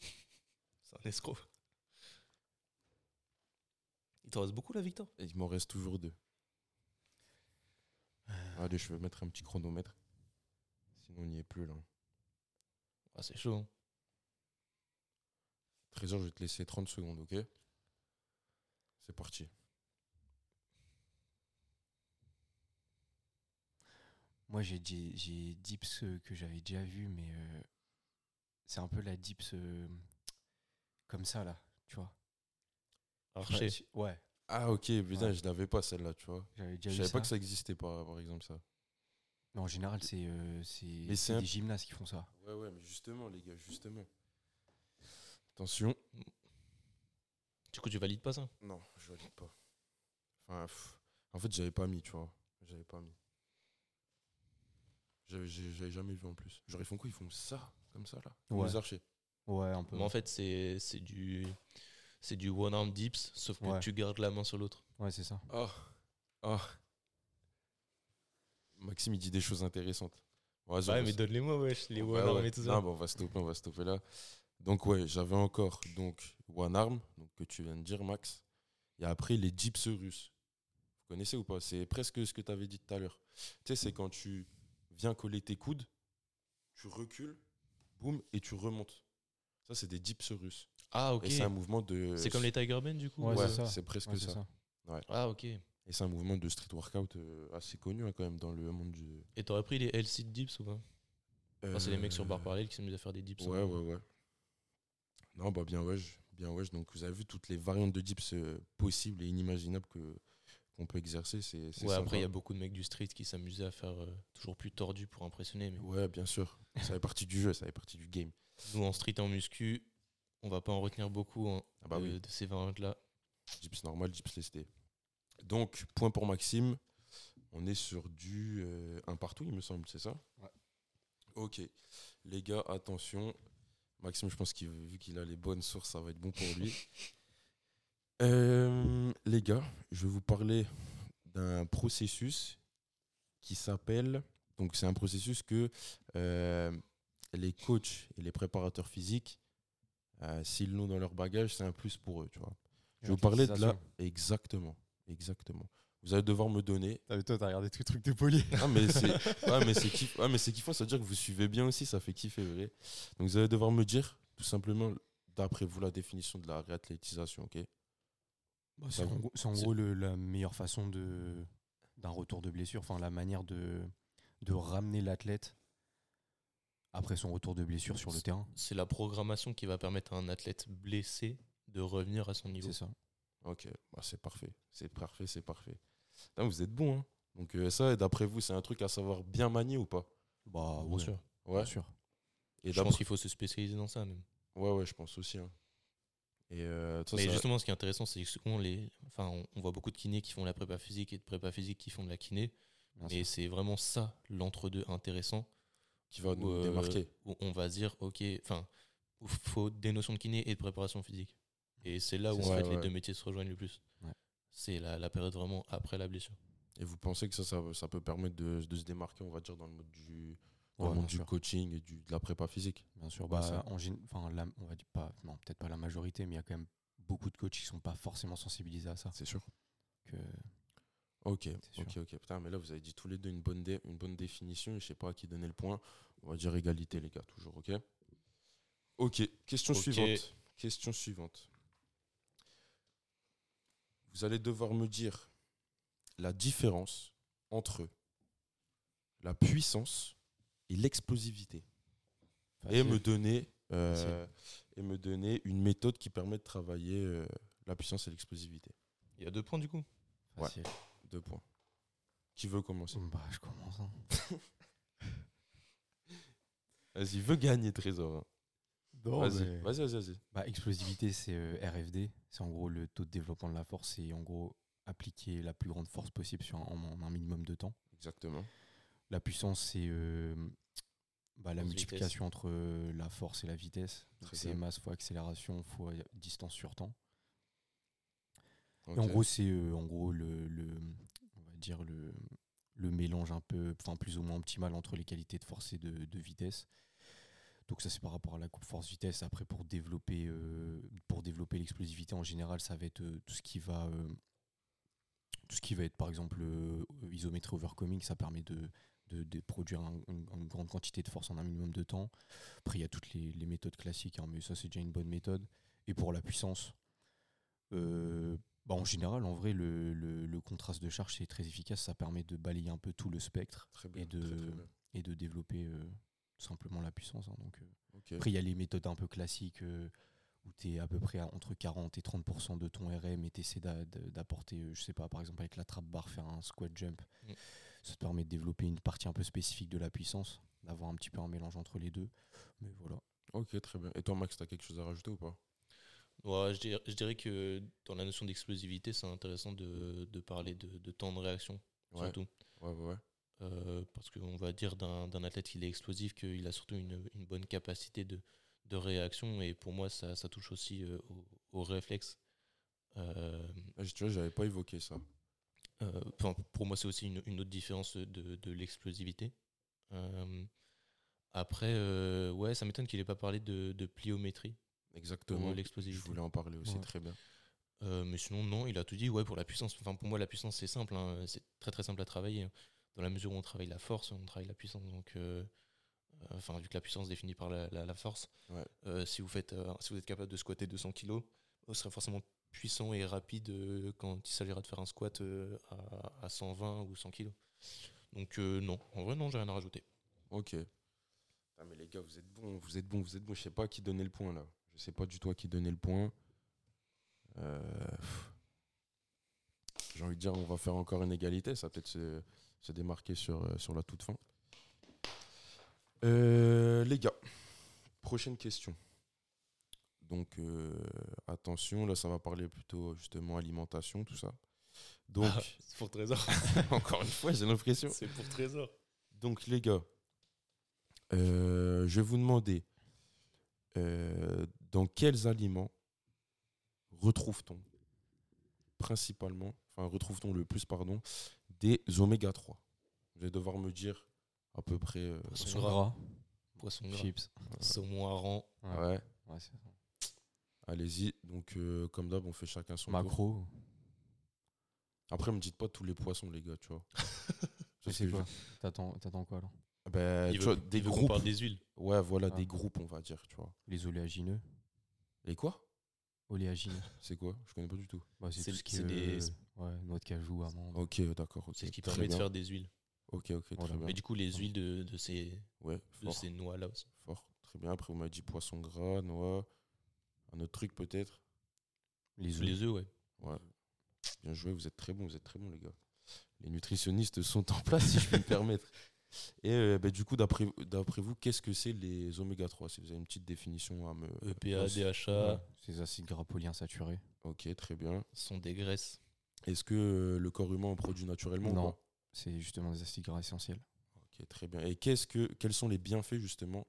c'est un escroc. Il t'en reste beaucoup là, Victor? Et il m'en reste toujours deux. Allez, je vais mettre un petit chronomètre. Sinon, on n'y est plus là. Ah, c'est chaud. hein. Trésor, je vais te laisser 30 secondes, ok? C'est parti. Moi, j'ai dips euh, que j'avais déjà vu, mais euh, c'est un peu la dips euh, comme ça, là, tu vois. Archer. Ouais, tu- Ouais, Ah, ok, putain, Ouais. je l'avais pas celle-là, tu vois. j'avais Je déjà vu savais ça. pas que ça existait pas, par exemple, ça. Mais en général, c'est euh, c'est- un- des gymnastes qui font ça. Ouais, ouais, mais justement, les gars, justement. Attention. Du coup, tu valides pas ça? Non, je valide pas. Enfin, pff, en fait, j'avais pas mis, tu vois. J'avais pas mis. J'avais jamais vu en plus. Genre, ils font quoi? Ils font ça, comme ça, là? Comme Ouais. Les archers. Ouais, un peu. Mais en fait, c'est c'est du, c'est du one arm dips, sauf que Ouais. tu gardes la main sur l'autre. Ouais, c'est ça. Ah Ah Maxime, il dit des choses intéressantes. Ouais, mais donne-les-moi, wesh, les one arm ouais. et tout ça. Non, bah, on va stopper, on va stopper là. Donc ouais, j'avais encore donc One Arm, donc que tu viens de dire Max. Et après les dips russes. Vous connaissez ou pas? C'est presque ce que tu avais dit tout à l'heure. Tu sais, c'est quand tu viens coller tes coudes, tu recules, boum, et tu remontes. Ça, c'est des dips russes. Ah, ok. Et c'est un mouvement de. C'est comme les Tiger Ben, du coup Ouais, Ouais, c'est ça. c'est presque Ouais, ça. Ah, ok. Et c'est un mouvement de street workout euh, assez connu hein, quand même dans le monde du. Et t'aurais pris les L-sit dips ou pas? Enfin, C'est les mecs sur barre Euh, parallèle qui s'amusent à faire des dips. Ouais, hein. ouais, ouais. Non, bah bien wesh, bien wesh. Donc vous avez vu toutes les variantes de dips euh, possibles et inimaginables que qu'on peut exercer. C'est c'est Ouais, sympa. après, il y a beaucoup de mecs du street qui s'amusaient à faire euh, toujours plus tordu pour impressionner. Mais Ouais, bien sûr. Ça fait partie du jeu, ça fait partie du game. nous, en street et en muscu, on va pas en retenir beaucoup hein, Ah bah de, oui. de ces variantes-là. Dips normal, dips lesté. Donc point pour Maxime. On est sur du euh, un partout, il me semble, c'est ça? Ouais. Ok, les gars, attention. Maxime, je pense qu'il vu qu'il a les bonnes sources, ça va être bon pour lui. Euh, les gars, je vais vous parler d'un processus qui s'appelle. Donc, c'est un processus que euh, les coachs et les préparateurs physiques, euh, s'ils l'ont dans leur bagage, c'est un plus pour eux, tu vois. Je vais vous parler de la. Exactement, exactement. Vous allez devoir me donner. Ah, mais toi, t'as regardé tous les trucs. Ah, mais c'est ah, kiff... ah, kiffant, ça veut dire que vous suivez bien aussi, ça fait kiffer, vrai. Donc, vous allez devoir me dire, tout simplement, d'après vous, la définition de la réathlétisation, ok C'est Ça en va. gros, c'est en C'est- gros le- la meilleure façon de d'un retour de blessure, enfin la manière de, de ramener l'athlète après son retour de blessure sur le terrain. C'est la programmation qui va permettre à un athlète blessé de revenir à son niveau. C'est ça. Ok, bah, c'est parfait. C'est parfait, c'est parfait. Vous êtes bon, hein Donc, euh, ça, d'après vous, c'est un truc à savoir bien manier ou pas? Bah, Bien ouais, sûr. Ouais. bien sûr. Et Je pense qu'il faut se spécialiser dans ça même. Ouais, ouais, je pense aussi. hein. Et euh, Mais ça- justement, ce qui est intéressant, c'est que souvent, les... enfin, on, on voit beaucoup de kinés qui font la prépa physique et de prépa physique qui font de la kiné. Et c'est vraiment ça, l'entre-deux intéressant, qui va nous euh, démarquer. où on va se dire, ok, enfin, il faut des notions de kiné et de préparation physique. Et c'est là où C'est en ça, fait, ouais. les deux métiers se rejoignent le plus. Ouais. C'est la, la période vraiment après la blessure. Et vous pensez que ça, ça, ça peut permettre de, de se démarquer, on va dire, dans le monde du, dans le monde bien du sûr. coaching et du, de la prépa physique Bien sûr, bah, ça. en gén- enfin, la- on va dire pas, non, peut-être pas la majorité, mais il y a quand même beaucoup de coachs qui sont pas forcément sensibilisés à ça. C'est sûr. Que, Ok, ok, ok. Putain, mais là, vous avez dit tous les deux une bonne, dé- une bonne définition. Je sais pas à qui donner le point. On va dire égalité, les gars, toujours, ok? Ok, question suivante. Question suivante. Vous allez devoir me dire la différence entre la puissance et l'explosivité. Et me donner euh, et me donner une méthode qui permet de travailler euh, la puissance et l'explosivité. Il y a deux points du coup? ouais. Facile. Deux points. Qui veut commencer? Bah, je commence. hein. Vas-y, veut gagner Trésor. hein. Vas-y, mais- vas-y, vas-y, vas-y. Bah, explosivité, c'est euh, RFD. C'est en gros le taux de développement de la force. C'est en gros appliquer la plus grande force possible sur un, en, en un minimum de temps. Exactement. La puissance, c'est euh, bah, la Force, multiplication entre euh, la force et la vitesse. C'est masse fois accélération fois distance sur temps. Et en gros, c'est euh, en gros le, le- on va dire le, le mélange un peu, enfin plus ou moins optimal entre les qualités de force et de, de vitesse. Donc ça c'est par rapport à la coupe force-vitesse. Après pour développer, euh, pour développer l'explosivité en général, ça va être euh, tout ce qui va, euh, tout ce qui va être par exemple isométrie overcoming. Ça permet de, de, de produire un- une, une grande quantité de force en un minimum de temps. Après il y a toutes les, les méthodes classiques, hein, mais ça c'est déjà une bonne méthode. Et pour la puissance, euh, bah, en général, en vrai, le, le- le contraste de charge, c'est très efficace. Ça permet de balayer un peu tout le spectre bien. et de- très, très bien. et de développer euh, tout simplement la puissance. hein. Donc, euh. Après, il y a les méthodes un peu classiques où tu es à peu près à entre 40 et 30% de ton RM et tu essaies d'apporter, je sais pas, par exemple avec la trap bar, faire un squat jump. Mm. Ça te permet de développer une partie un peu spécifique de la puissance, d'avoir un petit peu un mélange entre les deux. Mais voilà. Ok, très bien. Et toi, Max, t'as quelque chose à rajouter ou pas? Ouais, je, dirais, je dirais que dans la notion d'explosivité, c'est intéressant de, de parler de, de temps de réaction, Ouais. surtout. Ouais, ouais, ouais. Euh, parce qu'on va dire d'un d'un athlète qu'il est explosif qu'il a surtout une, une bonne capacité de, de réaction. Et pour moi, ça, ça touche aussi euh, au, au réflexe. Euh, Ah, Tu vois, j'avais pas évoqué ça. Euh, enfin, pour moi, c'est aussi une, une autre différence de, de l'explosivité. Euh, après, euh, ouais, ça m'étonne qu'il ait pas parlé de, de pliométrie Exactement. Je l'explosivité. voulais en parler aussi, Ouais. très bien. Euh, mais sinon, non, il a tout dit. Ouais, pour la puissance. Enfin, pour moi, la puissance, c'est simple. hein. C'est très très simple à travailler. hein. Dans la mesure où on travaille la force, on travaille la puissance. Donc, enfin, vu que la puissance est définie par la, la- la force, Ouais. euh, si, vous faites, euh, si vous êtes capable de squatter 200 kg, vous serez forcément puissant et rapide euh, quand il s'agira de faire un squat euh, à, à 120 ou 100 kg. Donc, euh, non, en vrai, non, j'ai rien à rajouter. Ok. Mais les gars, vous êtes bons, vous êtes bons, vous êtes bons. Je sais pas qui donner le point là. Je sais pas du tout à qui donner le point. J'ai envie de dire, on va faire encore une égalité. Ça peut-être se, se démarquer sur, la toute fin. Les gars, prochaine question. Donc, euh, attention, là, ça va parler plutôt justement alimentation, tout ça. Donc, c'est pour Trésor. encore une fois, j'ai l'impression. c'est pour Trésor. Donc les gars, euh, je vais vous demander euh, dans quels aliments retrouve-t-on principalement, enfin retrouve-t-on le plus, pardon, des oméga 3 Vous allez devoir me dire à peu près. euh, Poisson gras. gras, Poisson gras. chips. Saumon hareng. Ouais. ouais, Ouais, c'est ça. Allez-y. Donc euh, comme d'hab, on fait chacun son tour. Macro. Après, me dites pas tous les poissons, les gars, tu vois. Je sais quoi. T'attends t'attends quoi alors? Ben, Il tu veut, vois, des il veut qu'on groupes. parle des huiles. Ouais, voilà, Ah. des groupes, on va dire, tu vois. Les oléagineux. Et quoi? Oléagineux. C'est quoi? Je connais pas du tout. Bah, c'est tout ce qui c'est est des- euh, ouais, noix de cajou, amandes. Ok, d'accord, ok. C'est ce qui très permet de bien. faire des huiles. Ok, ok, Voilà. très bien. Mais du coup, les huiles de, de ces, Ouais, de ces noix-là aussi. fort. Très bien. Après, vous m'avez dit poisson gras, noix. Un autre truc peut-être Les œufs. Les œufs, ouais. Ouais. Bien joué, vous êtes très bons, vous êtes très bons, les gars. Les nutritionnistes sont en place, si je peux me permettre. Et euh, bah, du coup, d'après d'après vous, qu'est-ce que c'est les oméga 3 Si vous avez une petite définition à me. EPA, DHA, Ouais, Ces acides gras polyinsaturés. Ok, très bien. sont des graisses. Est-ce que euh, le corps humain en produit naturellement ou Non. C'est justement des acides gras essentiels. Ok, très bien. Et qu'est-ce que, quels sont les bienfaits justement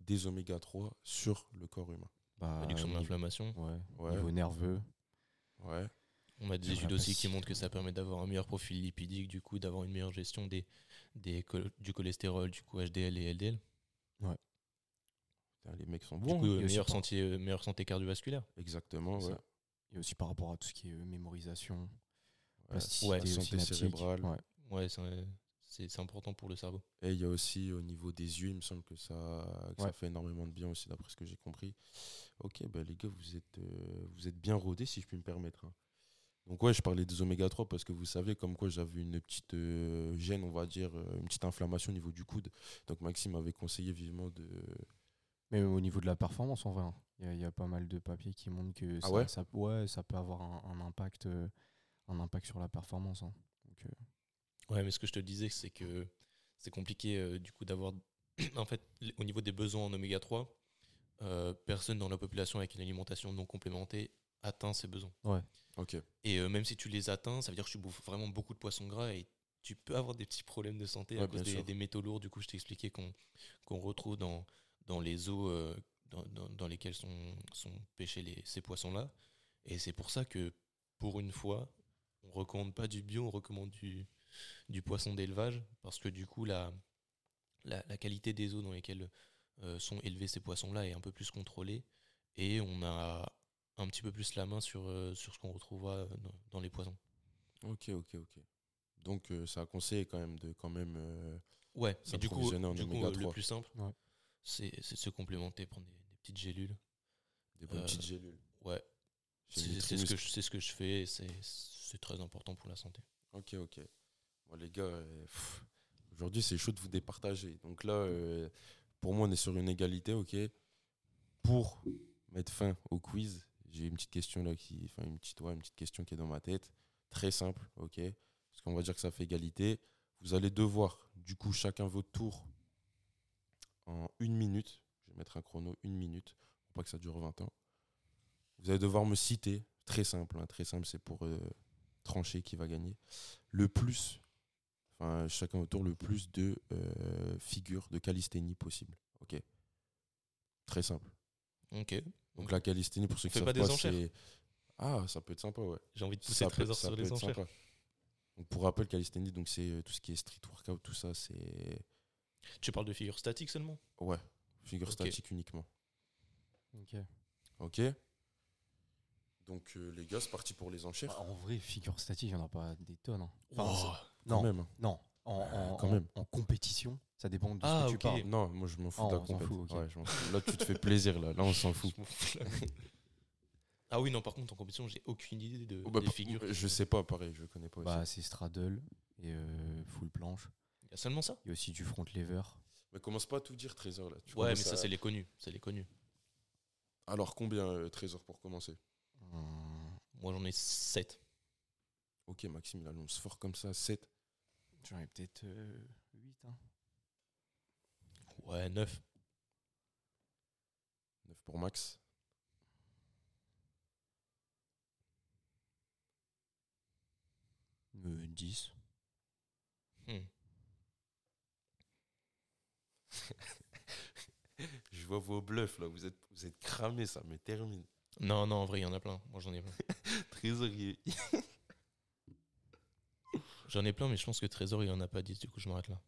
des oméga 3 sur le corps humain? Bah, Réduction de niveau- l'inflammation. Ouais. Ouais. Niveau nerveux. Ouais. On a des études aussi qui montrent que ça permet d'avoir un meilleur profil lipidique, du coup d'avoir une meilleure gestion des, des du cholestérol, du coup HDL et LDL. Putain, les mecs sont Du bons. coup, et euh, meilleure, santé, euh, meilleure santé cardiovasculaire. Exactement, C'est ouais. ça. Et aussi par rapport à tout ce qui est euh, mémorisation, Ouais. plasticité Ouais, santé cérébrale. Ouais. Ouais, c'est important pour le cerveau. Et il y a aussi au niveau des yeux, il me semble que ça, que ça fait énormément de bien aussi, d'après ce que j'ai compris. Ok, bah les gars, vous êtes, euh, vous êtes bien rodés, si je puis me permettre. hein. Donc ouais, je parlais des oméga 3 parce que vous savez, comme quoi j'avais une petite euh, gêne, on va dire, euh, une petite inflammation au niveau du coude. Donc Maxime m'avait conseillé vivement de... Mais au niveau de la performance, en vrai, hein, il y a- il y, a pas mal de papiers qui montrent que Ah ça, ouais? ça, ouais, ça peut avoir un, un impact, euh, un impact sur la performance. hein. Donc, euh, Ouais, mais ce que je te disais, c'est que c'est compliqué euh, du coup d'avoir. en fait, au niveau des besoins en oméga 3, euh, personne dans la population avec une alimentation non complémentée atteint ses besoins. Ok, Et euh, même si tu les atteins, ça veut dire que tu bouffes vraiment beaucoup de poissons gras et tu peux avoir des petits problèmes de santé Ouais, à cause des, métaux lourds. Du coup, je t'ai expliqué qu'on qu'on retrouve dans, dans les eaux euh, dans, dans- dans lesquelles sont, sont pêchés les, ces poissons-là. Et c'est pour ça que, pour une fois, on recommande pas du bio, on recommande du, du poisson d'élevage parce que du coup, la, la, la qualité des eaux dans lesquelles euh, sont élevés ces poissons-là est un peu plus contrôlée et on a un petit peu plus la main sur, euh, sur ce qu'on retrouvera euh, dans, dans les poissons. ok, ok, ok. Donc euh, ça conseille quand même de quand même... euh, Ouais, mais du coup, du coup, le 3. plus simple, Ouais. c'est c'est de se complémenter, prendre des, des petites gélules. des bonnes Euh, petites gélules. Ouais, c'est c'est ce, Nutrimus. que je- c'est ce que je fais et c'est c'est très important pour la santé. Ok, ok. Bon, les gars, euh, aujourd'hui, c'est chaud de vous départager. Donc là, euh, pour moi, on est sur une égalité, ok. Pour mettre fin au quiz, j'ai une petite question là qui. Enfin, une petite, ouais, une petite question qui est dans ma tête. Très simple, ok. Parce qu'on va dire que ça fait égalité. Vous allez devoir, du coup, chacun votre tour en une minute. Je vais mettre un chrono, une minute, pour pas que ça dure 20 ans. Vous allez devoir me citer, très simple, hein, très simple, c'est pour euh, trancher qui va gagner, le plus, enfin chacun autour, le plus de euh, figures de calisthénie possible. Ok Très simple. Ok, Donc la calisthénie, pour ceux On qui fait savent pas pas, des enchères c'est... Ah, ça peut être sympa, ouais. j'ai envie de pousser Ça le peut- trésor ça sur peut les être enchères. sympa. Donc pour rappel, calisthénie, donc c'est euh, tout ce qui est street workout, tout ça, c'est... Tu parles de figures statiques seulement? Ouais, figure Ok. statique uniquement. ok. Ok Donc euh, les gars, c'est parti pour les enchères. Bah, en vrai, figure statique, il n'y en a pas des tonnes. hein. Oh. Enfin, non, même. non. En, en- Quand en- même. en compétition, ça dépend de Ah, ce que tu parles. Non, moi je m'en fous Ah, de la on s'en compète. fout, ok. Ouais, je m'en fous. Là, tu te fais plaisir, là. Là, on s'en fout. Ah oui, non, par contre, en compétition, j'ai aucune idée de, Oh, bah, des par- figures. Je sais pas, pareil, je connais pas aussi. Bah, c'est straddle et euh, full planche. Il y a seulement ça? Il y a aussi du front lever. Mais commence pas à tout dire, Trésor, là. Tu Ouais, mais ça, à- c'est les connus. C'est les connus. Alors, combien, euh, Trésor, pour commencer? Hum, Moi, j'en ai 7. Ok, Maxime, il annonce fort comme ça, 7. J'en ai peut-être 8. Hein. Ouais, 9. 9 pour Max. Euh, 10. Hmm. Je vois vos bluffs, là. Vous êtes, vous êtes cramés, ça me termine. Non, non, en vrai, il y en a plein. Moi, j'en ai plein. Trésorier. J'en ai plein, mais je pense que Trésor, il en a pas 10. Du coup, je m'arrête là.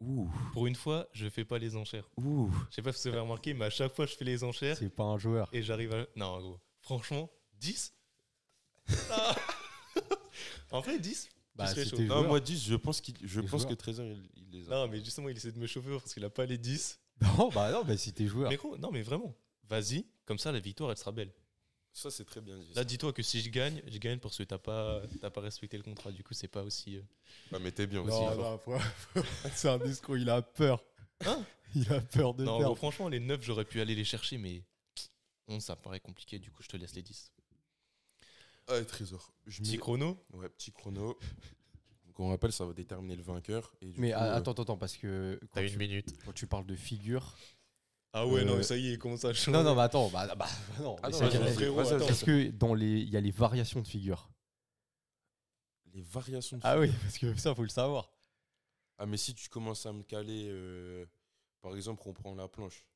Ouh. Pour une fois, je fais pas les enchères. Ouh. Je sais pas si vous avez remarqué, mais à chaque fois, je fais les enchères C'est pas un joueur. et j'arrive à. Non, gros. Franchement, 10 Ah. En vrai, 10 Bah. Non, moi, 10, je pense, qu'il, je Les pense joueurs. que Trésor, il, il les a. Non, mais justement, il essaie de me chauffer parce qu'il a pas les 10. Non, bah non, bah si t'es joueur. Mais gros, non, mais vraiment, vas-y, comme ça, la victoire, elle sera belle. Ça, c'est très bien dit. Là, dis-toi que si je gagne, je gagne parce que t'as pas, t'as pas respecté le contrat. Du coup, c'est pas aussi. euh, Ah, mais t'es bien aussi. Non, non, faut- c'est un discours, il a peur. Hein il a peur de Non, perdre. gros, franchement, les 9, j'aurais pu aller les chercher, mais 11, ça me paraît compliqué. Du coup, je te laisse les 10. Ah, Trésor. Je Petit mets- chrono Ouais, petit chrono. Donc on rappelle, ça va déterminer le vainqueur. Et du Mais coup, a- euh, attends, attends, attends, parce que quand, T'as une tu, minute. quand tu parles de figure. Ah ouais, Euh, non, ça y est, comment ça change Non, non, mais attends, bah, bah, non. Ah mais non, frérot, attends. que dans les, il y a les variations de figures Les variations de Ah oui, parce que ça, faut le savoir. Ah, mais si tu commences à me caler, euh, par exemple, on prend la planche.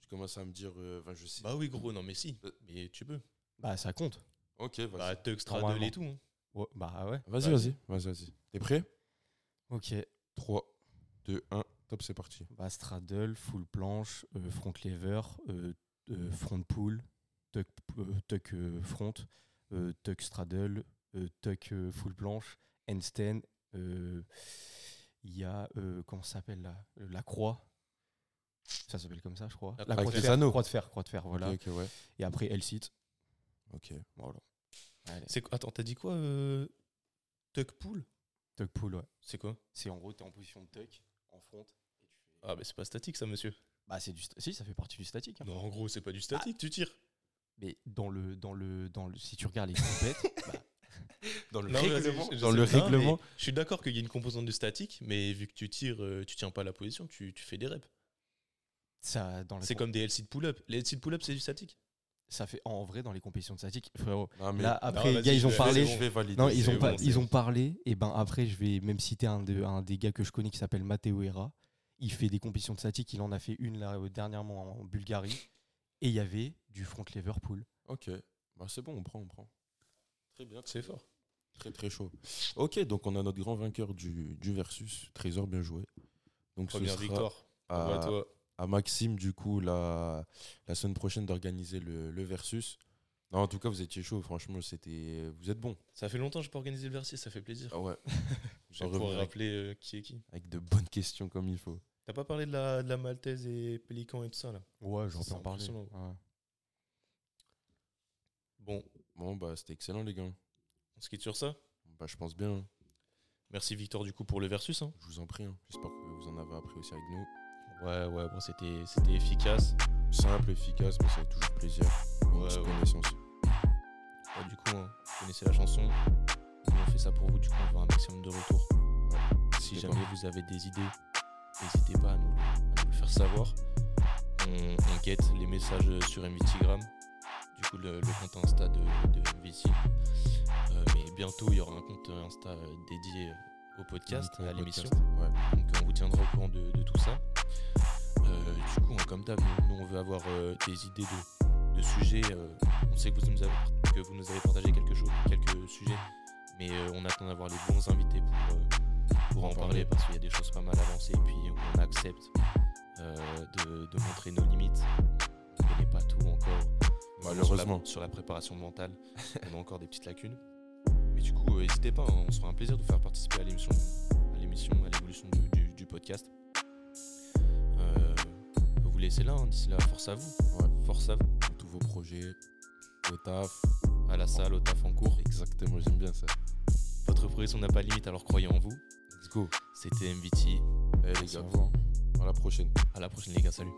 Tu commences à me dire, euh, enfin, je sais. Bah oui, gros, non, mais si. Mais tu peux. Bah, ça compte. ok, vas-y. Bah, Normalement. et tout. hein. Ouais, bah ouais. vas-y, vas-y, vas-y, vas-y. T'es prêt? Ok. 3, 2, 1, top, c'est parti. Bah, straddle, full planche, euh, front lever, euh, euh, front pull, tuck, euh, tuck euh, front, euh, tuck straddle, euh, tuck euh, full planche, handstand. euh, Il y a, euh, comment ça s'appelle là La croix. Ça s'appelle comme ça, je crois. La croix de fer. croix de fer, croix de fer, voilà. Ok, ok, ouais. Et après, L-sit. Ok. Voilà. Allez. C'est quoi- Attends, t'as dit quoi euh... Tuck pull? Tuck pull, ouais. C'est quoi? C'est en gros, tu es en position de tuck, en front. Ah, bah c'est pas statique ça, monsieur. Bah, c'est du. sta- Si, ça fait partie du statique. hein. Non, en gros, c'est pas du statique, tu tires. Mais dans le, dans le, dans le, si tu regardes les compètes, bah, Dans le Non, mais règlement, vas-y, je- je dans sais le pas, mais règlement. Je suis d'accord qu'il y a une composante de statique, mais vu que tu tires, euh, tu tiens pas la position, tu, tu fais des reps. ça, dans la C'est com- comme des L-sit pull-up. Les L-sit pull-up, c'est du statique. ça fait en vrai dans les compétitions de statique, frérot. Non, mais Là, après, vas-y, gars, ils je ont vais- parlé. je vais valider. Non, ils c'est ont, pas, bon, c'est ils ont parlé. Et ben après, je vais même citer un, de, un des gars que je connais qui s'appelle Matteo Herra. Il fait des compétitions de statique. Il en a fait une là euh, dernièrement en Bulgarie. Et il y avait du front lever pull. Ok. Bah, c'est bon, on prend, on prend. Très bien. C'est fort. Très, très chaud. Ok, donc on a notre grand vainqueur du, du versus. Trésor, bien joué. Donc, ce Première sera victoire. à- toi. à Maxime, du coup, la, la semaine prochaine d'organiser le, le versus. Non, en tout cas, vous étiez chaud, franchement, c'était. Vous êtes bon. Ça fait longtemps que je peux organiser le versus, ça fait plaisir. Ah ouais. Je vais rappeler euh, qui est qui. Avec de bonnes questions comme il faut. T'as pas parlé de la, de la Maltaise et Pélican et tout ça là Ouais, j'en peux en parler. Ouais. Bon, Bon, bah, c'était excellent, les gars. on se quitte sur ça. Bah, je pense bien. hein. Merci Victor du coup pour le versus. hein. Je vous en prie. hein. J'espère que vous en avez appris aussi avec nous. Ouais, ouais, bon, c'était c'était efficace. Simple, efficace, mais ça fait toujours plaisir. Ouais, petite ouais. connaissance. Du coup, hein, vous connaissez la chanson. Nous, on fait ça pour vous, du coup, on veut un maximum de retours. Si jamais vous avez des idées, n'hésitez pas à nous, le- à nous le faire savoir. On, on guette les messages sur MVTgram, du coup, le, le compte Insta de, de. Euh, mais bientôt, il y aura un compte Insta dédié au podcast, à l'émission. Ouais. Donc on vous tiendra au courant de, de tout ça. Euh, du coup, hein, comme d'hab, nous, on veut avoir euh, des idées de, de sujets. on sait que vous, nous avez, que vous nous avez partagé quelque chose, quelques sujets, mais on attend d'avoir les bons invités pour, pour en En parler parce qu'il y a des choses pas mal avancées et puis on accepte euh, de, de montrer nos limites. On ne connaît pas tout encore. Malheureusement. Sur la, sur la préparation mentale, on a encore des petites lacunes. Mais du coup, euh, n'hésitez pas, hein, on se fera un plaisir de vous faire participer à l'émission, à l'émission, à l'évolution du, du- du podcast. Euh, vous laisser là, hein, d'ici là, force à vous. Ouais. Force à vous. Pour tous vos projets, au taf. À la salle, au taf en cours. Exactement, j'aime bien ça. Votre progression n'a pas de limite, alors croyez en vous. Go. C'était MVT. Eh, les gars, à la prochaine. À la prochaine, les gars. Salut.